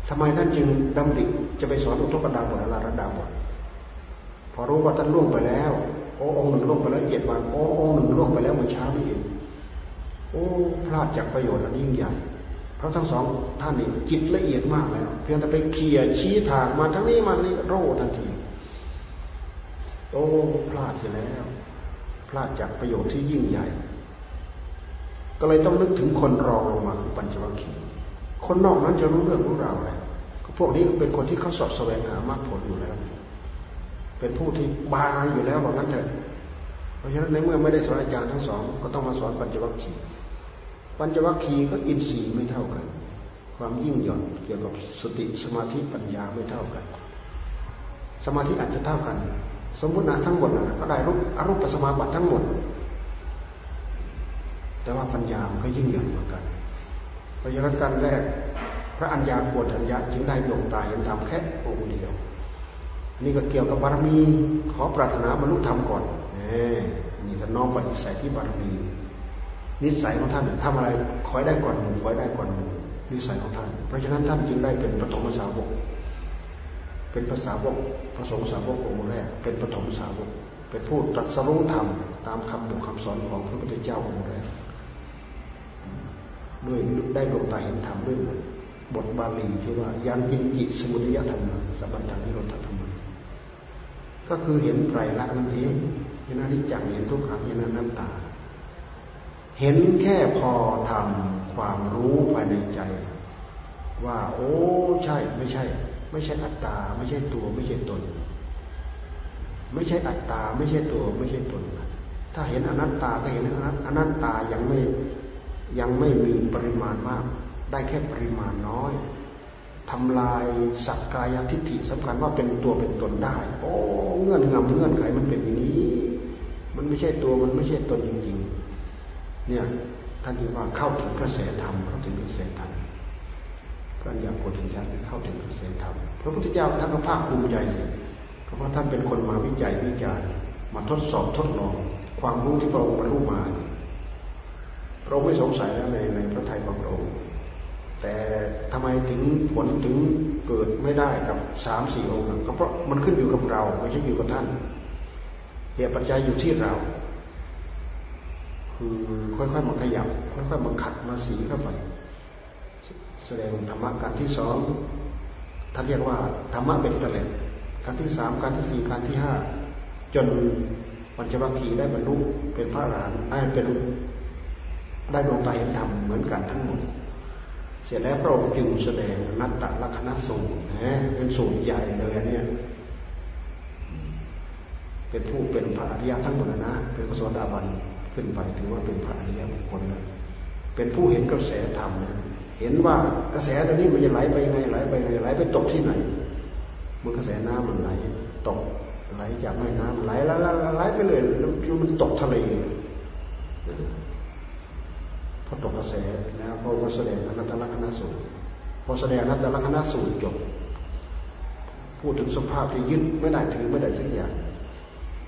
ทำไมท่านจึงดำริจะไปสอนอุทกดาบทอลาระดาบทพอรู้ว่าท่านล่วงไปแล้ว อ้องค์หนึ่งล่วงไปแล้วเจ็ดวันโอ้องค์หนึ่งล่วงไปแล้วเมื่อเช้านี้เองโอ้พลาดจากประโยชน์อันยิ่งใหญ่ เพราะทั้งสองท่านนี่จิตละเอียดมากแล้ว เพียงแต่ไปเขี่ยชี้ทางมาทั้งนี้มาทั้งนี้โรทันที โอ้พลาดเสียแล้ว พลาดจากประโยชน์ที่ยิ่งใหญ่ ก็เลยต้องนึกถึงคนรองลงมาคือปัญจวัคคีย์คนนอกนั้นจะรู้เรื่องรู้ราวอะไรพวกนี้เป็นคนที่เขาสอบแสวงหามรรคผลอยู่แล้ว เป็นผู้ที่บางอยู่แล้วว่างั้นเถอะเพราะฉะนั้นในเมื่อไม่ได้สอนอาจารย์ทั้งสอง ก็ต้องมาสอนปัญจวัคคีย์ปัญจวัคคีย์ก็อินทรีย์ไม่เท่ากัน ความยิ่งหย่อนเกี่ยวกับสติสมาธิปัญญาไม่เท่ากัน สมาธิอาจจะเท่ากัน สมมตินะทั้งหมดนะก็ได้รูปอรูปสมาบัติทั้งหมด แต่ว่าปัญญามันก็ยิ่งหญ่อนเหมือนกัน เพราะฉะนั้นการแรก พระอัญญาปวดอัญญาจึงได้ดวงตาเห็นธรรมแค่องค์เดียว นนี้ก็เกี่ยวกับบารมี ขอปรารถนาบรรลุธรรมก่อนนี่ท่านน้อมปฏิสัยที่บารมี นิสัยของท่านทำอะไรคอยได้ก่อนหมู่คอยได้ก่อนหมู่นิสัยของท่าน เพราะฉะนั้นท่านจึงได้เป็นปฐมสาวก เป็นภาษาวกพระสงฆ์สาวกองค์แรก เป็นปฐมสาวก เป็นผู้ตรัสรู้ธรรมตามคำบอกคำสอนของพระพุทธเจ้าองค์แรกด้วยได้ดวงตาเห็นธรรมด้วยบทบาลีที่ว่ายันกินจิสมุทยธรรมสัมบัญญัตินิโรธธรรม ก็คือเห็นไตรลักษณ์นั่นเองเห็นอนิจจังเห็นทุกขังเห็นอนัตตา เห็นแค่พอทำความรู้ภายในใจ ว่า โอ้ใช่ไม่ใช่ ไม่ใช่อัตตา ไม่ใช่ตัว ไม่ใช่ตน ไม่ใช่อัตตา ไม่ใช่ตัว ไม่ใช่ตน ถ้าเห็นอนัตตาก็เห็นอนัตอนัตตายังไม่ยังไม่มีปริมาณมาก ได้แค่ปริมาณน้อย ธรรำลายสักกายทิฏฐิสำคัญว่าเป็นตัวเป็นตนได้ โอ้เงื่อนงำเงื่อนไขมันเป็นอย่างนี้ มันไม่ใช่ตัวมันไม่ใช่ตนจริงๆ เนี่ยท่านที่ว่าเข้าถึงกระแสธรรมเข้าถึงกระแสธรรมก็อย่างโพธิญาณเข้าถึงกระแสธรรมพระพุทธเจ้าท่านก็ภาคภูมิใจสิเพราะว่าท่านเป็นคนมาวิจัยวิจารณ์มาทดสอบทดลอง ความรู้ที่พระองค์บรรลุมาพระองค์ไม่สงสัยแล้วในในพระทัยของพระองค์ แต่ทำไมถึงผลถึงเกิดไม่ได้กับสามสี่องค์ก็เพราะมันขึ้นอยู่กับเราไม่ใช่อยู่กับท่านเหตุปัจจัยอยู่ที่เรา คือค่อยๆมาขยับ ค่อยๆมาขัดมาสีเข้าไปแสดงธรรมะการที่สองท่านเรียกว่าธรรมะเป็นตะเล็ดการที่สามการที่สี่การที่ห้าจนปัญจวัคคีย์ได้บรรลุเป็นพระอรหันต์ได้เป็นได้ดวงตาเห็นธรรมเหมือนกันทั้งหมด เสร็จแล้วพระองค์จึงแสดงนัตตลักษณะสูตรนะเป็นสูตรใหญ่เลยเนี่ยเป็นผู้เป็นพระอริยะทั้งหมดนะ เป็นพระโสดาบันขึ้นไปถือว่าเป็นพระอริยบุคคลนะเป็นผู้เห็นกระแสธรรมนะเห็นว่ากระแสตัวนี้มันจะไหลไปยังไงไหลไปยังไงไหลไปตกที่ไหนมันกระแสน้ำมันไหล ตกไหลจากแม่น้ำไหลแล้วไหลไปเลยแล้วมันตกทะเล พอตกกระแสแล้วพอแสดงอนัตตลักษณสูตรพอแสดงอนัตตลักษณสูตรจบ พูดถึงสภาพที่ยึดไม่ได้ถือไม่ได้สักอย่าง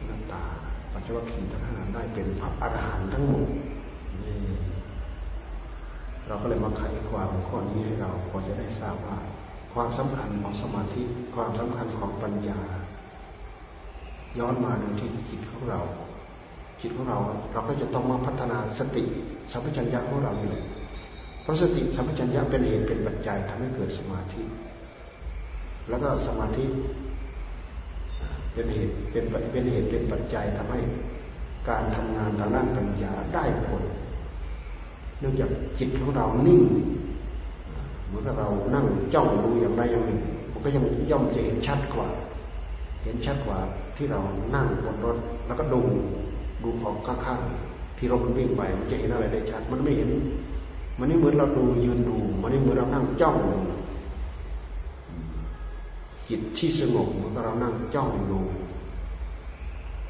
นัตตาปัจจุบันขีทั้งห้าได้เป็นพระอรหันต์ทั้งหมดนี่เราก็เลยมาไขความข้อนี้ให้เราพอจะได้ทราบว่า ความสำคัญของสมาธิ ความสำคัญของปัญญา ย้อนมาดูที่จิตของเรา จิตของเรา เราก็จะต้องมาพัฒนาสติสัมปชัญญะของเราอยู่เพราะสติสัมปชัญญะเป็นเหตุเป็นปัจจัยทำให้เกิดสมาธิ แล้วก็สมาธิเป็นเหตุเป็นเป็นเหตุเป็นปัจจัยทำให้การทำงานทางด้านปัญญาได้ผล เนื่องจากจิตของเรานิ่งเหมือนกับเรานั่งจ้องดูอย่างใดอย่างหนึ่งมันก็ยังย่อมจะเห็นชัดกว่า เห็นชัดกว่าที่เรานั่งบนรถแล้วก็ดู ดูของข้างๆที่รถมันวิ่งไปมันจะเห็นอะไรได้ชัด มันไม่เห็น มันไม่เหมือนเราดูยืนดูมันไม่เหมือนเรานั่งจ้องดูจิตที่สงบเหมือนกับเรานั่งจ้องดู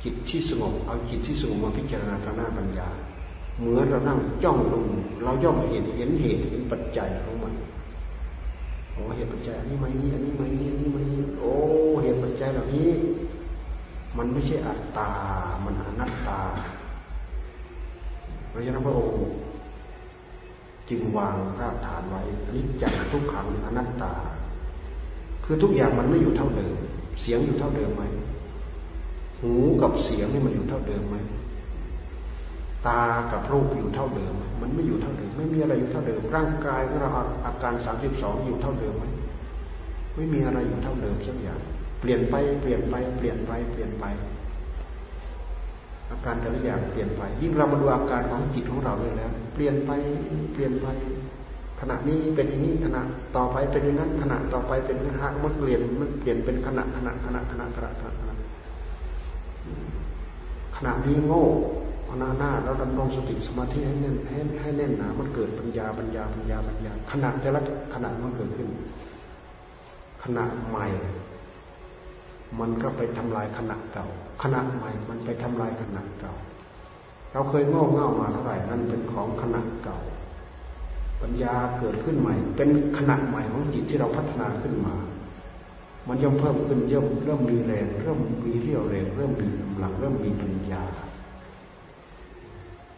จิตที่สงบเอาจิตที่สงบมาพิจารณาทางหน้าปัญญาเหมือนเรานั่งจ้องดูเราย่อมเห็นเห็นเหตุเห็นปัจจัยของมันโอ้เหตุปัจจัยอันนี้มานี้อันนี้มานี้อันนี้มานี้โอ้เหตุปัจจัยเหล่านี้ มันไม่ใช่อัตตา มันอนัตตา เพราะฉะนั้นพระองค์จึงวางรากฐานไว้อันนี้จังทุกขังอนัตตา คือทุกอย่างมันไม่อยู่เท่าเดิม เสียงอยู่เท่าเดิมไหม หูกับเสียงนี่มันอยู่เท่าเดิมไหม ตากับรูปอยู่เท่าเดิม มันไม่อยู่เท่าเดิม ไม่มีอะไรอยู่เท่าเดิม ร่างกายของเราอาการสามสิบสองอยู่เท่าเดิมไหม ไม่มีอะไรอยู่เท่าเดิมสักอย่าง ปลี่ยนไปเปลี่ยนไปเปลี่ยนไปเปลี่ยนไป อาการแต่ละอย่างเปลี่ยนไป ยิ่งเรามาดูอาการของจิตของเราเลยแล้ว เปลี่ยนไปเปลี่ยนไป ขณะนี้เป็นอย่างนี้ขณะต่อไปเป็นอย่างนั้นขณะต่อไปเป็นอย่างนั้นมันเปลี่ยนมันเปลี่ยนเป็นขณะขณะขณะขณะขณะขณะขณะขณะนี้โง่หน้าหน้าแล้วดำรงสติสมาธิให้แน่นให้ให้แน่นหนามันเกิดปัญญาปัญญาปัญญาปัญญาขณะแต่ละขณะมันเกิดขึ้น ขณะใหม่ มันก็ไปทำลายขณะเก่าขณะใหม่มันไปทำลายขณะเก่า เราเคยโง่เง่ามาเท่าไหร่นั่นเป็นของขณะเก่า ปัญญาเกิดขึ้นใหม่ เป็นขณะใหม่ของจิตที่เราพัฒนาขึ้นมา มันย่อมเพิ่มขึ้นย่อมเริ่มมีแรงเริ่มมีเรี่ยวแรงเริ่มมีกำลังเริ่มมีปัญญา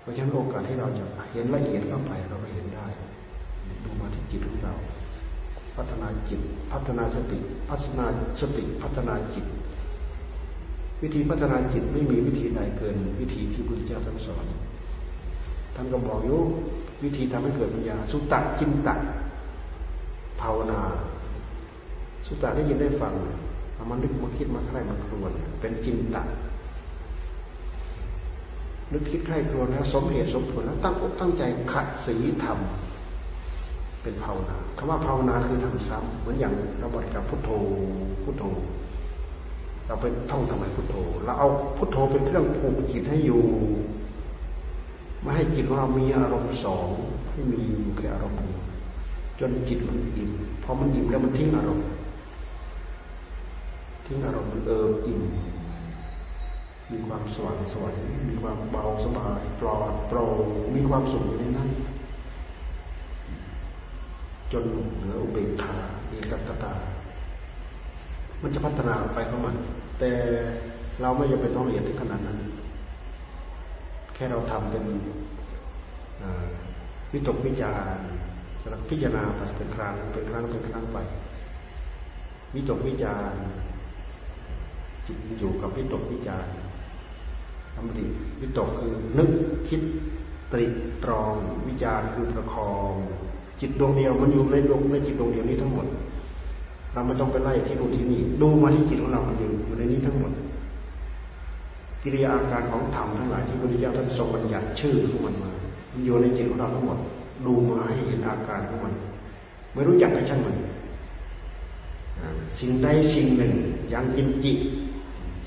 เพราะฉะนั้นโอกาสที่เราจะเห็นละเอียดเข้าไปเราก็เห็นได้ ดูมาที่จิตของเรา พัฒนาจิต พัฒนาสติ พัฒนาสติ พัฒนาจิต วิธีพัฒนาจิตไม่มีวิธีใดเกิน วิธีที่พุทธเจ้าท่านสอนท่านก็บอกอยู่วิธีทำให้เกิดปัญญา สุตตะจินตะภาวนา สุตตะได้ยินได้ฟังเอามันนึกมาคิดมาใคร่มาครวนเป็นจินตะนึกคิดใคร่ครวญแล้วสมเหตุสมผลแล้วตั้งอกตั้งใจขัดสีธรรม เป็นภาวนาคำว่าภาวนาคือทำซ้ำเหมือนอย่างเราบริกรรมพุทโธพุทโธ เราเป็นท่องทำไมพุทโธเราเอาพุทโธเป็นเครื่องผูกจิตให้อยู่ไม่ให้จิตของเรามีอารมณ์สองให้มีอยู่แค่อารมณ์เดียวจนจิตมันอิ่มพอมันอิ่มแล้วมันทิ้งอารมณ์ทิ้งอารมณ์มันเอิบอิ่มมีความสว่างสวยมีความเบาสบายปลอดโปร่งมีความสุขอยู่ในนั้น นเหนืออุเบกขาเอกัตตา มันจะพัฒนาไปของมัน แต่เราไม่จำเป็นต้องละเอียดถึงขนาดนั้น แค่เราทำเป็นวิตกวิจารจะพิจารณาไปเป็นครั้งเป็นครั้งเป็นครั้งไป วิตกวิจารจิตอยู่กับวิตกวิจารทำดีวิตกคือนึกคิดตริตรอง วิจารคือประคอง จิตดวงเดียวมันอยู่ในดวงในจิตดวงเดียวนี้ทั้งหมด เราไม่ต้องไปไล่ที่นู่นที่นี่ดูมาที่จิตของเรามันอยู่อยู่ในนี้ทั้งหมด กิริยาอาการของธรรมทั้งหลายที่พระพุทธเจ้าท่านทรงบัญญัติชื่อของมันมา มันอยู่ในจิตของเราทั้งหมด ดูมาให้เห็นอาการของมัน ไม่รู้จักก็ช่างมันสิ่งใดสิ่งหนึ่งยังกินจิต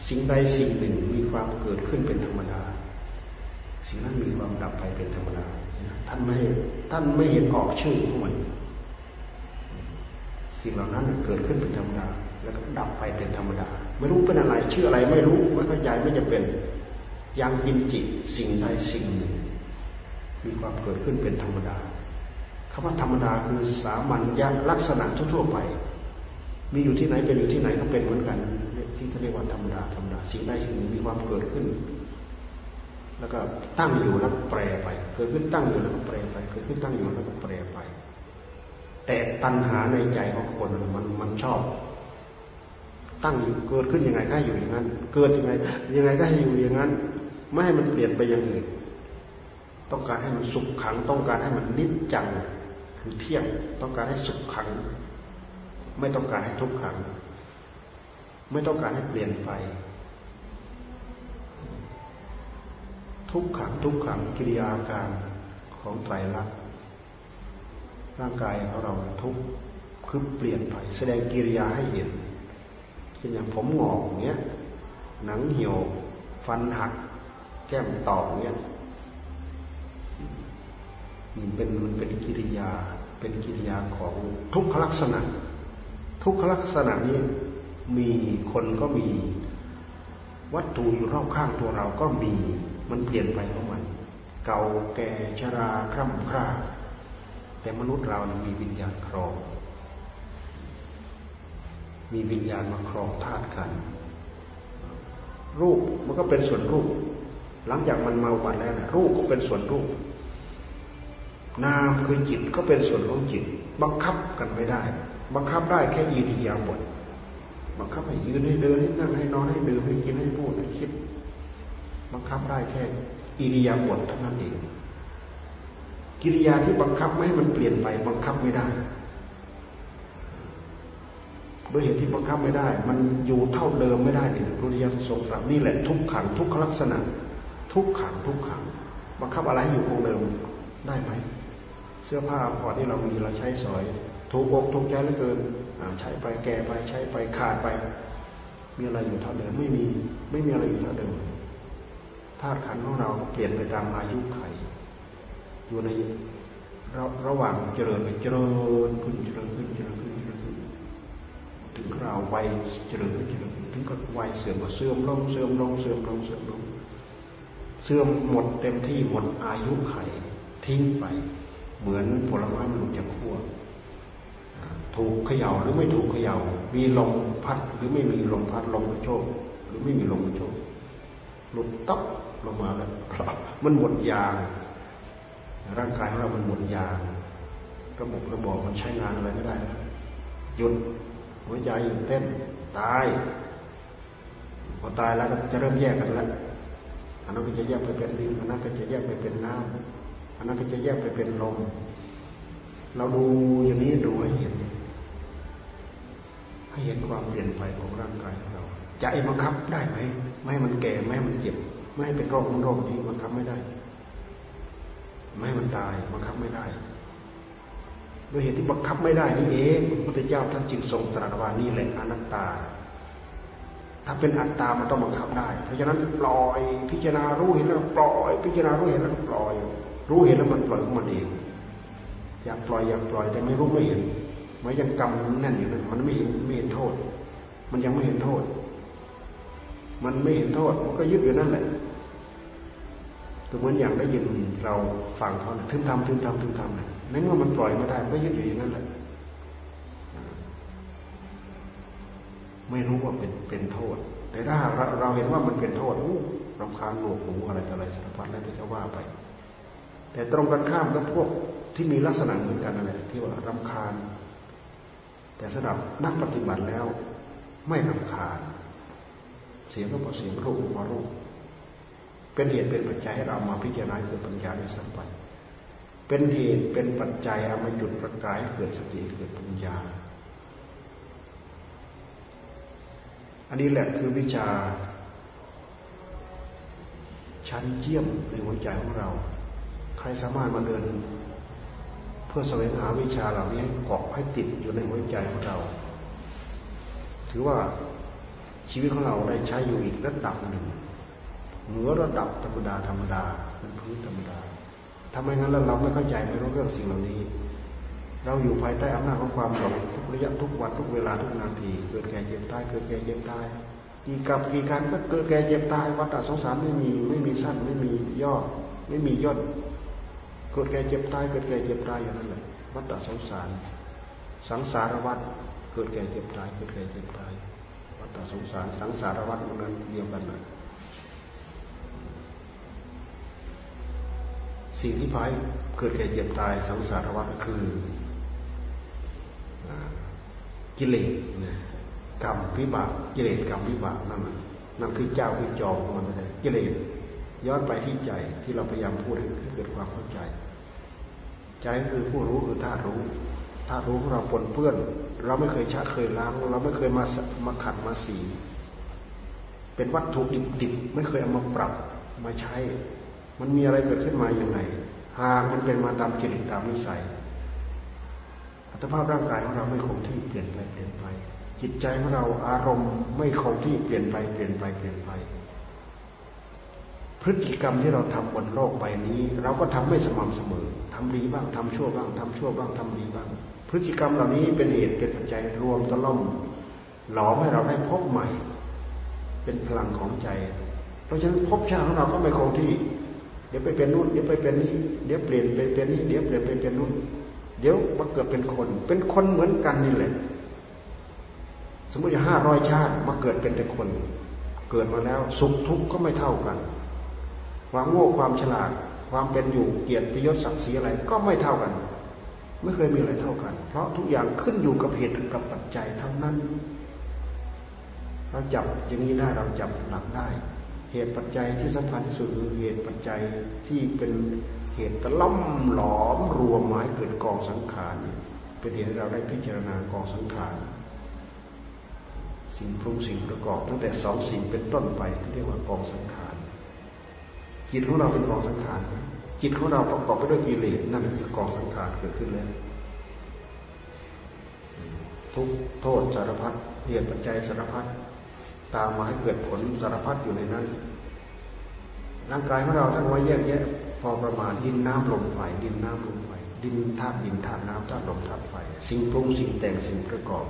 สิ่งใดสิ่งหนึ่งมีความเกิดขึ้นเป็นธรรมดา สิ่งนั้นมีความดับไปเป็นธรรมดา ท่านไม่ท่านไม่เห็นออกชื่อของมัน สิ่งเหล่านั้นเกิดขึ้นเป็นธรรมดา แล้วก็ดับไปเป็นธรรมดา ไม่รู้เป็นอะไร ชื่ออะไรไม่รู้ไม่เข้าใจไม่จะเป็นยังกินจิตสิ่งใดสิ่งหนึ่งมีความเกิดขึ้นเป็นธรรมดาคำว่าธรรมดาคือสามัญญลักษณะทั่วไป มีอยู่ที่ไหนเป็นอยู่ที่ไหนก็เป็นเหมือนกันที่เรียกว่าธรรมดาธรรมดาสิ่งใดสิ่งหนึ่งมีความเกิดขึ้น แล้วก็ตั้งอยู่แล้วแปรไป เกิดขึ้นตั้งอยู่แล้วก็แปรไป เกิดขึ้นตั้งอยู่แล้วก็แปรไป แต่ตัณหาในใจของคนมันมันชอบ ตั้งอยู่เกิดขึ้นยังไงก็อยู่อย่างนั้น เกิดยังไง ยังไงก็ให้อยู่อย่างนั้น ไม่ให้มันเปลี่ยนไปอย่างอื่น ต้องการให้มันสุขขัง ต้องการให้มันนิจจัง คือเที่ยง ต้องการให้สุขขัง ไม่ต้องการให้ทุกขัง ไม่ต้องการให้เปลี่ยนไป ทุกขังทุกขังกิริยาการของไตรลักษณ์ร่างกายของเราทุกคือเปลี่ยนไปแสดงกิริยาให้เห็นเช่นอย่างผมหงอกเงี้ยหนังเหี่ยว ฟันหัก แก้มตอกเงี้ยมันเป็นมันเป็นกิริยาเป็นกิริยาของทุกขลักษณะ ทุกขลักษณะนี้มีคนก็มี วัตถุอยู่รอบข้างตัวเราก็มี มันเปลี่ยนไปของมัน เก่าแก่ชราคร่ำคร่าแต่มนุษย์เรามีวิญญาณครอง มีวิญญาณมาครองธาตุกัน รูปมันก็เป็นส่วนรูป หลังจากมันมาวัดแล้วนะรูปก็เป็นส่วนรูป นามคือจิตก็เป็นส่วนของจิต บังคับกันไม่ได้ บังคับได้แค่อิริยาบถบังคับให้ยืนให้เดินให้นั่งให้นอนให้ดื่มให้กินให้พูดให้คิด บังคับได้แค่อิริยาบถเท่านั้นเอง กิริยาที่บังคับไม่ให้มันเปลี่ยนไป บังคับไม่ได้ด้วยเหตุที่บังคับไม่ได้ มันอยู่เท่าเดิมไม่ได้เนี่ยรุริยาทรงตรัสนี่แหละทุกขังทุกขลักษณะ ทุกขังทุกขัง บังคับอะไรอยู่คงเดิมได้ไหม เสื้อผ้าพอที่เรามีเราใช้สอย ถูกอกถูกใจเหลือเกินใช้ไปแก่ไปใช้ไปขาดไป มีอะไรอยู่เท่าเดิมไม่มี ไม่มีอะไรอยู่เท่าเดิม ธาตุขันของเราเปลี่ยนไปตามอายุไข อยู่ในระระหว่างเจริญไปเจริญขึ้นเจริญขึ้นเจริญขึ้นเจริญขึ้นถึงคราววัยเจริญขึ้นเจริญขึ้นถึงก็วัยเสื่อมก็เสื่อมลงเสื่อมลงเสื่อมลงเสื่อมลงเสื่อมหมดเต็มที่หมดอายุไข ทิ้งไป เหมือนผลไม้มันหลุดจากขั้วถูกเขย่าหรือไม่ถูกเขย่า มีลมพัดหรือไม่มีลมพัดลมกระโชกหรือไม่มีลมกระโชกหลุดต๊อก ลงมาแล้วมันหมดยาง ร่างกายของเรามันหมดยาง ระบบระบอกมันใช้งานอะไรไม่ได้ หยุดหัวใจหยุดเต้นตายพอตายแล้วก็จะเริ่มแยกกันแล้วอันนั้นก็จะแยกไปเป็นดินอันนั้นก็จะแยกไปเป็นน้ำอันนั้นก็จะแยกไปเป็นลมเราดูอย่างนี้ดูให้เห็น ให้เห็นความเปลี่ยนไปของร่างกายของเรา จะไอ้บังคับได้ไหม ไม่ให้มันแก่ ไม่ให้มันเจ็บ ไม่ให้เป็นโรคมันโรคนี้บังคับไม่ได้ ไม่ให้มันตายบังคับไม่ได้ด้วยเหตุที่บังคับไม่ได้นี่เองพระพุทธเจ้าท่านจึงทรงตรัสว่านี่แหละอนัตตา ถ้าเป็นอัตตามันต้องบังคับได้ เพราะฉะนั้นปล่อยพิจารณารู้เห็นแล้วปล่อยพิจารณารู้เห็นแล้วปล่อย รู้เห็นแล้วมันปล่อยของมันเอง อยากปล่อยอยากปล่อยแต่ไม่รู้ไม่เห็นมันยังกำแน่นอยู่นั่นมันไม่เห็นไม่เห็นโทษ มันยังไม่เห็นโทษ มันไม่เห็นโทษมันก็ยึดอยู่นั่นแหละ ตัวเหมือนอย่างได้ยินเราฟังเขาถึงทำถึงทำถึงทำเนี่ยในเมื่อมันปล่อยไม่ได้ก็ยึดอยู่อย่างนั้นแหละไม่รู้ว่าเป็นเป็นโทษ แต่ถ้าเราเราเห็นว่ามันเป็นโทษอู้รำคาญหนวกหูอะไรต่ออะไรสารพัดแล้วจะว่าไป แต่ตรงกันข้ามกับพวกที่มีลักษณะเหมือนกันอะไรที่ว่ารำคาญ แต่สำหรับนักปฏิบัติแล้ว ไม่รำคาญ เสียงก็พอเสียงรูปพอรูป เป็นเหตุเป็นปัจจัยให้เรามาพิจารณาเกิดปัญญาในสัมปันเป็นเหตุเป็นปัจจัยเอามาจุดประกายเกิดสติเกิดปัญญา อันนี้แหละคือวิชา ชั้นเยี่ยมในหัวใจของเรา ใครสามารถมาเดิน เพื่อแสวงหาวิชาเหล่านี้เกาะให้ติดอยู่ในหัวใจของเรา ถือว่าชีวิตของเราได้ใช้อยู่อีกระดับหนึ่ง เหนือระดับธรรมดาธรรมดาเป็นพื้นธรรมดาทำไมงั้นเราไม่เข้าใจไม่รู้เรื่องสิ่งเหล่านี้ เราอยู่ภายใต้อำนาจของความหลงทุกระยะทุกวันทุกเวลาทุกนาที เกิดแก่เจ็บตายเกิดแก่เจ็บตายกี่กับกี่การก็เกิดแก่เจ็บตายวัฏสงสารไม่มีไม่มีสั้นไม่มีย่อไม่มีย่นเกิดแก่เจ็บตายเกิดแก่เจ็บตายอย่างนั้นเลยวัฏสงสาร สังสารวัฏเกิดแก่เจ็บตายเกิดแก่เจ็บตายวัฏสงสารสังสารวัฏนั้นเดียวกันเลย สิ่งที่พายเกิดแก่เจ็บตายสังสารวัฏคือกิเลสกรรมวิบากกิเลสกรรมวิบากนั่นนั่นคือเจ้าคือจอมของมันไม่ใช่กิเลสย้อนไปที่ใจที่เราพยายามพูดให้เกิดความเข้าใจ ใจคือผู้รู้คือธาตุรู้ธาตุรู้ของเราปนเปื้อน เราไม่เคยชะเคยล้าง เราไม่เคยมามาขัดมาสี เป็นวัตถุดิบๆไม่เคยเอามาปรับมาใช้ มันมีอะไรเกิดขึ้นมาอย่างไรหากมันเป็นมาตามจิตตามนิสัยอัตภาพร่างกายของเราไม่คงที่เปลี่ยนไปเปลี่ยนไป จิตใจของเราอารมณ์ไม่คงที่เปลี่ยนไปเปลี่ยนไปเปลี่ยนไป พฤติกรรมที่เราทำบนโลกใบนี้ เราก็ทำไม่สม่ำเสมอทำดีบ้างทำชั่วบ้างทำชั่วบ้างทำดีบ้าง พฤติกรรมเหล่านี้เป็นเหตุเป็นปัจจัยรวมตะล่อมหลอมให้เราได้พบใหม่ เป็นพลังของใจ เพราะฉะนั้นพบชาติของเราก็ไม่คงที่ เดี๋ยวไปเป็นนู่นเดี๋ยวไปเป็นนี่เดี๋ยวเปลี่ยนไปเป็นนี่เดี๋ยวเปลี่ยนไปเป็นนู่นเดี๋ยวมาเกิดเป็นคน เป็นคนเหมือนกันนี่แหละ สมมติห้าร้อยชาติมาเกิดเป็นแต่คน เกิดมาแล้วสุขทุกข์ก็ไม่เท่ากัน ความโง่ความฉลาด ความเป็นอยู่เกียรติยศศักดิ์ศรีอะไรก็ไม่เท่ากัน ไม่เคยมีอะไรเท่ากัน เพราะทุกอย่างขึ้นอยู่กับเหตุกับปัจจัยทั้งนั้น เราจับอย่างนี้ได้เราจับหลักได้ เหตุปัจจัยที่สำคัญที่สุดคือเหตุปัจจัยที่เป็นเหตุตะล่อมหลอมรวมหมายเกิดกองสังขารเป็นเหตุให้เราได้พิจารณากองสังขารสิ่งปรุงสิ่งประกอบตั้งแต่สองสิ่งเป็นต้นไปที่เรียกว่ากองสังขารจิตของเราเป็นกองสังขารจิตของเราประกอบไปด้วยกิเลสนั่นคือกองสังขารเกิดขึ้นแล้วทุกโทษสารพัดเหตุปัจจัยสารพัด ตามมาให้เกิดผลสารพัดอยู่ในนั้น ร่างกายของเราท่านไว้แยกแยะพอประมาณดินน้ำลมไฟดินน้ำลมไฟดินธาตุดินธาตุน้ำธาตุลมธาตุไฟสิ่งปรุงสิ่งแต่งสิ่งประกอบ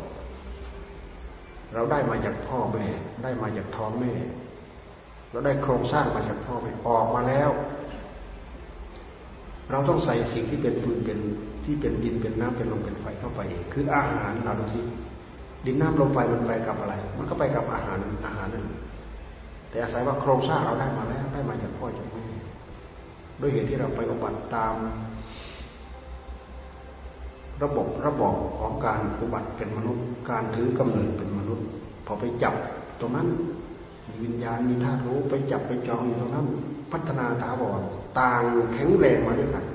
เราได้มาจากพ่อแม่ ได้มาจากท้องแม่ เราได้โครงสร้างมาจากพ่อแม่ออกมาแล้ว เราต้องใส่สิ่งที่เป็นฟืนเป็นที่เป็นดินเป็นน้ำเป็นลมเป็นไฟเข้าไป คืออาหารเราดูสิ ดินน้ำลมไฟมันไปกับอะไร มันก็ไปกับอาหารอาหารนั่นแต่อาศัยว่าโครงสร้างเราได้มาแล้วได้มาจากพ่อจากแม่ด้วยเหตุที่เราไปอุบัติตาม ระบบระบบของการอุบัติเป็นมนุษย์ การถือกำเนิดเป็นมนุษย์ พอไปจับตรงนั้นมีวิญญาณมีธาตุรู้ไปจับไปจองอยู่ตรงนั้น พัฒนาถาวรต่างแข็งแรงมาด้วยกัน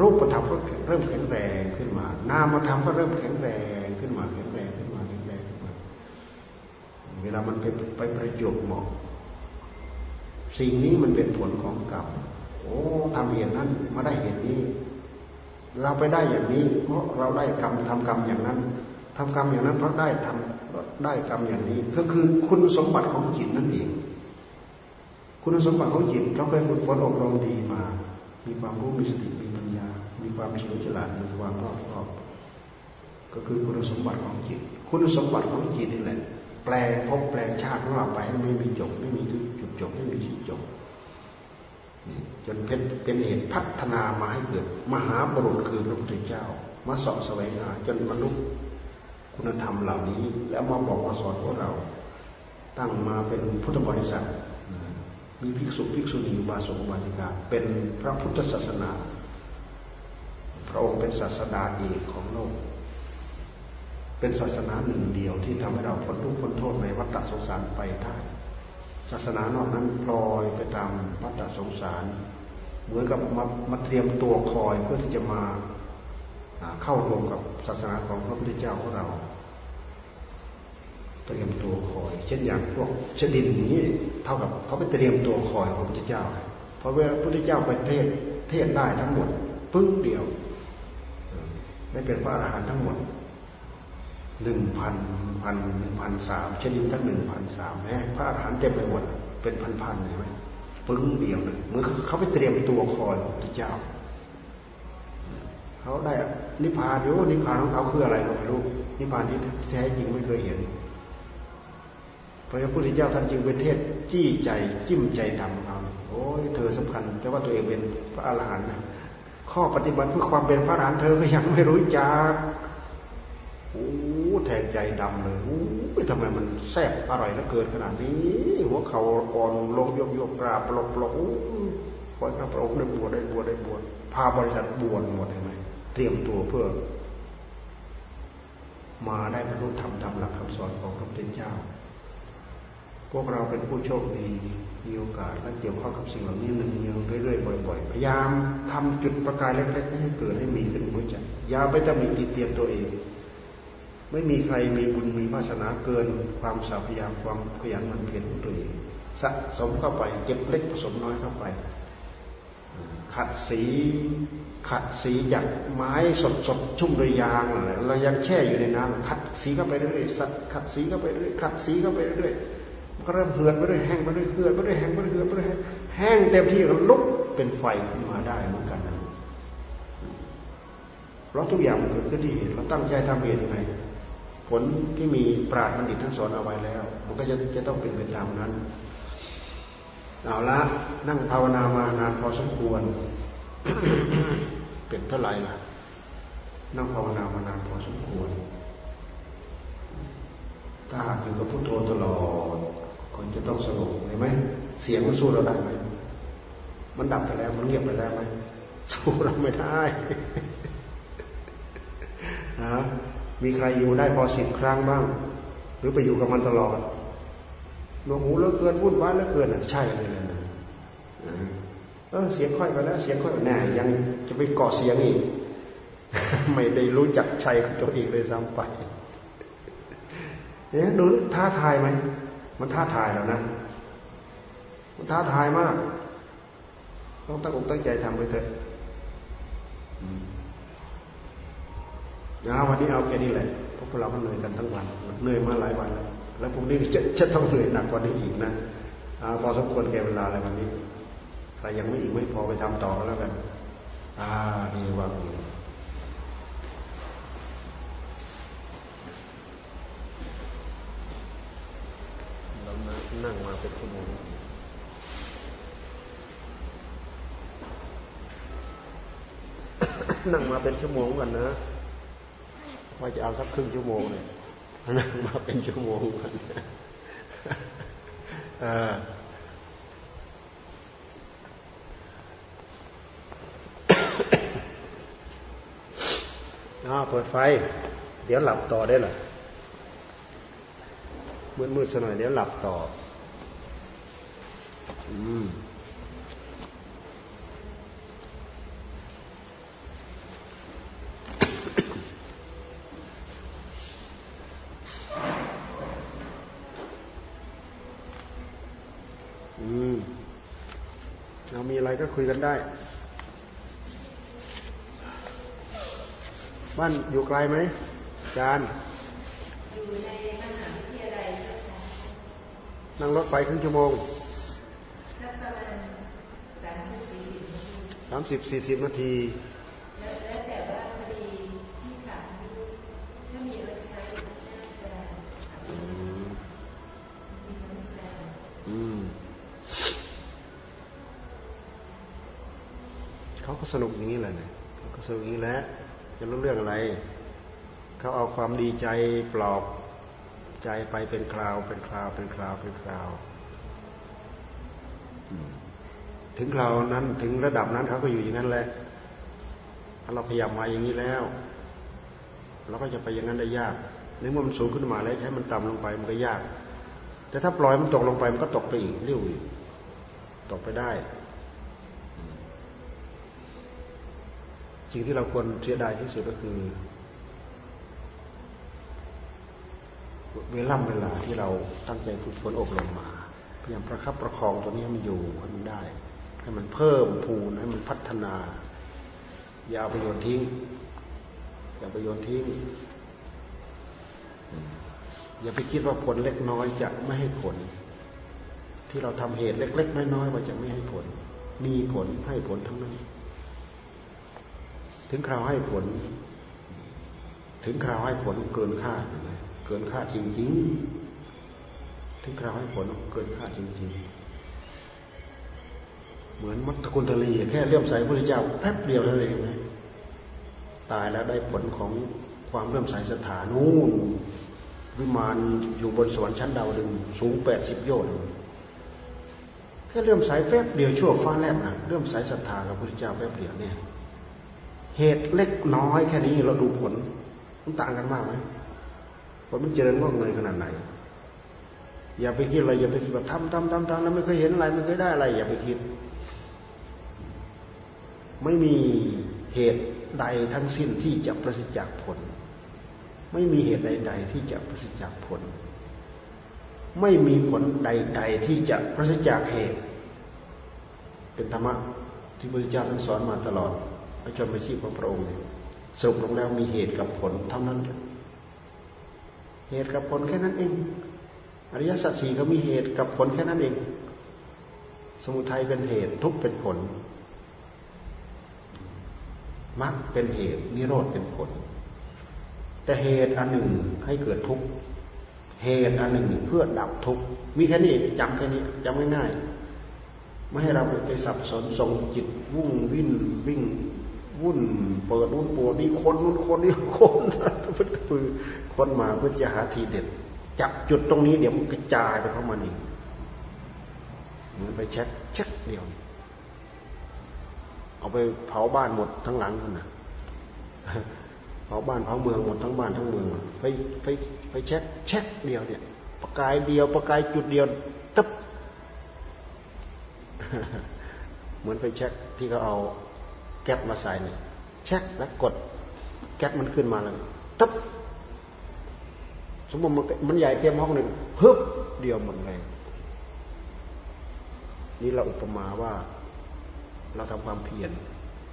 รูปธรรมก็เริ่มแข็งแรงขึ้นมา นามธรรมก็เริ่มแข็งแรงขึ้นมาแข็งแรงขึ้นมาแข็งแรงขึ้นมา เวลามันไปไปประจบเหมาะ สิ่งนี้มันเป็นผลของกรรมโอ้ทำเหตุนั้นมาได้เหตุนี้ เราไปได้อย่างนี้ เพราะเราได้กรรมทำกรรมอย่างนั้นทำกรรมอย่างนั้นเพราะได้ทำได้กรรมอย่างนี้ ก็คือคุณสมบัติของจิตนั่นเอง คุณสมบัติของจิตเราเคยฝึกฝนอบรมดีมา มีความรู้มีสติมีปัญญา มีความเฉลียวฉลาดมีความรอบคอบก็คือคุณสมบัติของจิต คุณสมบัติของจิตนี่แหละ แปลงภพแปลงชาติของเราไปไม่มีจบไม่มีจุดจบไม่มีที่จบจนเป็นเป็นเหตุพัฒนามาให้เกิด มหาบุรุษคือพระพุทธเจ้า มาสอบแสวงหาจนมนุษย์คุณธรรมเหล่านี้ แล้วมาบอกมาสอนพวกเรา ตั้งมาเป็นพุทธบริษัทมีภิกษุภิกษุณีบาสกบาสิกาเป็นพระพุทธศาสนา พระองค์เป็นศาสดาเอกของโลก เป็นศาสนาหนึ่งเดียวที่ทำให้เราพ้นทุกข์พ้นโทษในวัฏสงสารไปได้ ศาสนานอกนั้นพลอยไปตามวัฏสงสาร เหมือนกับมามาเตรียมตัวคอยเพื่อที่จะมาเข้ารวมกับศาสนาของพระพุทธเจ้าของเราเตรียมตัวคอย เช่นอย่างพวกชดินนี้เท่ากับเขาไปเตรียมตัวคอยของพระพุทธเจ้า เพราะเวลาพระพุทธเจ้าไปเทศเทศได้ทั้งหมดปึ้งเดียวได้เป็นพระอรหันต์ทั้งหมด หนึ่งพันพันหนึ่งพันสามชนิดทั้งหนึ่งพันสามแม้พระอรหันต์เต็มไปหมดเป็นพันพันเห็นไหมปึ้งเดียวเลยเหมือนเขาไปเตรียมตัวคอยพระเจ้าเขาได้นิพพานอยู่นิพพานของเขาคืออะไรเราไม่รู้นิพพานที่แท้จริงไม่เคยเห็นพระพุทธเจ้าท่านจึงไปเทศจี้ใจจิ้มใจดำเราโอ้ยเธอสำคัญ แต่ว่าตัวเองเป็นพระอรหันต์ข้อปฏิบัติเพื่อความเป็นพระอรหันต์เธอก็ยังไม่รู้จัก อ้แทงใจดำเลยโอ้ทำไมมันแซ่บอร่อยแล้วเกินขนาดนี้ หัวเขาอ่อนลงยกยกกราบปลกปลกขอให้ข้าพระองค์ได้บวชได้บวชได้บวชพาบริษัทบวชหมดเห็นไหมเตรียมตัวเพื่อ มาได้บรรลุธรรมตามหลักคำสอนของพระพุทธเจ้า พวกเราเป็นผู้โชคดีมีโอกาสและเกี่ยวข้องกับสิ่งเหล่านี้หนึ่งเนืองเรื่อยๆบ่อยๆพยายามทำจุดประกายเล็กๆให้เกิดให้มีขึ้นหัวใจอย่าไปตำหนิติเตียนตัวเอง ไม่มีใครมีบุญมีวาสนาเกิน ความสาพยายามความขยันหมั่นเพียรของตัวเองสะสมเข้าไปเก็บเล็กผสมน้อยเข้าไป ขัดสีขัดสีจากไม้สดสดชุ่มด้วยยางอะไรเรายังแช่อยู่ในน้ำขัดสีเข้าไปเรื่อยๆสัขัดสีเข้าไปเรื่อยขัดสีเข้าไปเรื่อยก็เริ่มเหือดไปเรื่อยแห้งไปเรื่อยเหือดไปเรื่อยแห้งไปเรื่อยเหือดไปเรื่อยแห้งเต็มที่ก็ลุกเป็นไฟขึ้นมาได้เหมือนกันเพราะทุกอย่างมันเกิดขึ้นที่เหตุเราตั้งใจทำเหตุยังไง ผลที่มีปราดบัณฑิตทั้งสอนเอาไว้แล้ว มันก็จะจะต้องเป็นไปตามนั้นเอาละนั่งภาวนามานานพอสมควร เป็นเท่าไหร่ล่ะ นั่งภาวนามานานพอสมควร ถ้าหากอยู่กับพุทโธตลอดคนจะต้องสงบเห็นไหมเสียงมันสู้เราได้ไหมมันดับไปแล้วมันเงียบไปแล้วไหมสู้เราไม่ได้นะ มีใครอยู่ได้พอสิบครั้งบ้าง หรือไปอยู่กับมันตลอดหนวกหูแล้วเกินวุ่นวายแล้วเกินใช่เลยนะเออเสียงค่อยไปแล้วเสียงค่อยแน่ยังจะไปเกาะเสียงอีกไม่ได้รู้จักชัยของตัวเองเลยซ้ำไปเนี่ยดูท้าทายไหมมันท้าทายแล้วนะมันท้าทายมาก ต้องตั้งอกตั้งใจทำไปเถอะ นะวันนี้เอาแค่นี้แหละพวกเราก็เหนื่อยกันทั้งวันเหนื่อยมาหลายวันแล้วแล้วพรุ่งนี้จะจะต้องเหนื่อยหนักกว่านี้อีกนะพอสมควรแก่เวลาอะไรวันนี้ใครยังไม่อีกไม่พอไปทำต่อแล้วกันอ่าดีว่าเรามานั่งมาเป็นชั่วโมงนั่งมาเป็นชั่วโมงกันนะ ว่าจะเอาสักครึ่งชั่วโมงเนี่ยนั่งมาเป็นชั่วโมงกันอ่าเปิดไฟ เดี๋ยวหลับต่อได้หรอมืดมืดสักหน่อยเดี๋ยวหลับต่อ อืมก็ คุยกันได้ บ้านอยู่ไกลไหมจานอยู่ในมหาวิทยาลัยนั่งรถไปครึ่งชั่วโมงสามสิบสี่สิบนาที แล้ว ก็สนุกอย่างนี้แหละ เนี่ยเขาก็สนุกอย่างนี้แหละจะรู้เรื่องอะไร เขาเอาความดีใจปลอบใจไปเป็นคราว เป็นคราว เป็นคราว เป็นคราวถึงคราวนั้นถึงระดับนั้นเขาก็อยู่อย่างนั้นแหละถ้าเราพยายามมาอย่างนี้แล้วเราก็จะไปอย่างนั้นได้ยากในเมื่อมันสูงขึ้นมาแล้วใช้มันต่ำลงไปมันก็ยาก แต่ถ้าปล่อยมันตกลงไปมันก็ตกไปอีกเรื่อยตกไปได้ สิ่งที่เราควรเสียดายที่สุดก็คือ เวลาเวลาที่เราตั้งใจฝึกฝนอบรมมาพยายามประคับประคองตัวนี้ให้มันอยู่ให้มันได้ ให้มันเพิ่มพูนให้มันพัฒนา อย่าไปโยนทิ้ง อย่าไปโยนทิ้ง อย่าไปคิดว่าผลเล็กน้อยจะไม่ให้ผล ที่เราทำเหตุเล็ก ๆ น้อยๆว่าจะไม่ให้ผล มีผลให้ผลทั้งนั้น ถึงคราวให้ผล ถึงคราวให้ผลเกินคาดเกินคาดจริงๆ ถึงคราวให้ผลเกินคาดจริงๆ เหมือนมัตตกุลทลีแค่เลื่อมใสพระเจ้าแป๊บเดียวเท่านั้นเองไหมตายแล้วได้ผลของความเลื่อมใสสถานู่นวิมานอยู่บนสวรรค์ชั้นดาวดึงสูงแปดสิบโยชน์แค่เลื่อมใสแป๊บเดียวชั่วฟ้าแลบนะเลื่อมใสศรัทธากับพระพุทธเจ้าแป๊บเดียวเนี่ย เหตุเล็กน้อยแค่นี้เราดูผลมันต่างกันมากไหมผลมันเจริญงอกเงยขนาดไหน อย่าไปคิดอะไรอย่าไปคิดว่าทำทำทำทำแล้วไม่เคยเห็นอะไรไม่เคยได้อะไร อย่าไปคิด ไม่มีเหตุใดทั้งสิ้นที่จะประสิทธิ์จากผล ไม่มีเหตุใด ๆ ที่จะประสิทธิ์จากผล ไม่มีผลใด ๆ ที่จะประสิทธิ์จากเหตุ เป็นธรรมะที่พระพุทธเจ้าท่านสอนมาตลอด ระชนม์ชีพของพระองค์สรุปลงแล้วมีเหตุกับผลเท่านั้น เหตุกับผลแค่นั้นเอง อริยสัจสี่ก็มีเหตุกับผลแค่นั้นเอง สมุทัยเป็นเหตุทุกเป็นผลมรรคเป็นเหตุนิโรธเป็นผล แต่เหตุอันหนึ่งให้เกิดทุกข์เหตุอันหนึ่งเพื่อดับทุกข์มีแค่นี้จำแค่นี้จำง่ายๆไม่ให้เราไปสับสนส่งจิตวุ่งวิ่นวิ่ง วุ่นเปิดวุ่นปวดนี่คนนู่นคนนี่คนพุทธคือคนมาเพื่อจะหาทีเด็ดจับจุดตรงนี้เดี๋ยวมันกระจายไปเข้ามานี่เหมือนไฟแช็กแช็กเดียว เอาไปเผาบ้านหมดทั้งหลังนะเผาบ้านเผาเมืองหมดทั้งบ้านทั้งเมืองไปไปไฟแช็กแช็กเดียวเนี่ย ประกายเดียว ประกายจุดเดียวตึ๊บเหมือนไฟแช็กที่เขาเอา แก๊สมาใส่เนี่ยแช็กแล้วกดแก๊สมันขึ้นมาแล้วตึ๊บสมมติมันมันใหญ่เต็มห้องหนึ่งฮึบเดียวหมดเลยนี่เราอุปมาว่า เราทำความเพียร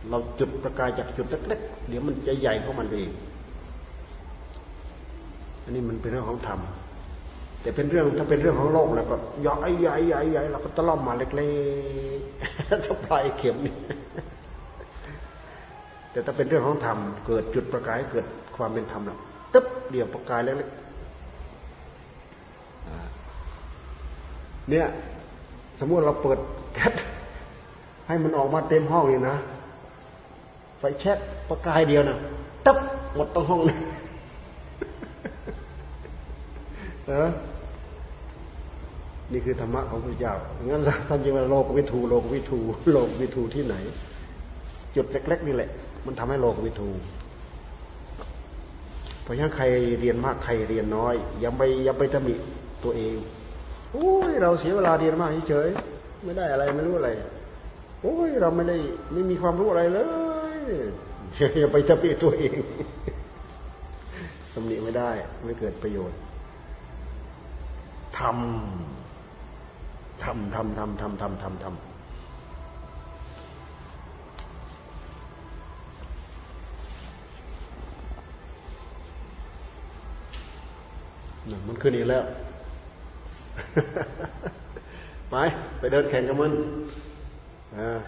เราจุดประกายจากจุดเล็กๆเดี๋ยวมันจะใหญ่ของมันเองอันนี้มันเป็นเรื่องของธรรมแต่เป็นเรื่องถ้าเป็นเรื่องของโลกแล้วก็ใหญ่ใหญ่ใหญ่ใหญ่เราก็ตะล่อมมาเล็กๆถ้าปลายเข็มนี่ แต่ถ้าเป็นเรื่องของธรรมเกิดจุดประกายเกิดความเป็นธรรมแล้วตึ๊บเดียวประกายเล็กๆเนี่ย สมมติเราเปิดแก๊สให้มันออกมาเต็มห้องเลยนะไฟแช็กประกายเดียวนะตับหมดตั้งห้องเลยเออนี่คือธรรมะของพระเจ้างั้นท่านจึงว่าโลกวิถูโลกวิถูโลกวิถูที่ไหน จุดเล็ก ๆ นี่แหละ มันทำให้โลกวิถูเพราะฉะนั้นใครเรียนมากใครเรียนน้อย อย่าไปอย่าไปตำหนิตัวเองโอ้ยเราเสียเวลาเรียนมากเฉยไม่ได้อะไรไม่รู้อะไรโอ้ยเราไม่ได้ไม่มีความรู้อะไรเลยอย่าไปจะปีตัวเองตำหนิไม่ได้ไม่เกิดประโยชน์ทำทำทำทำทำทำทำทำ มันขึ้นอีกแล้ว ไป ไปเดินแข่งกับมันอ่า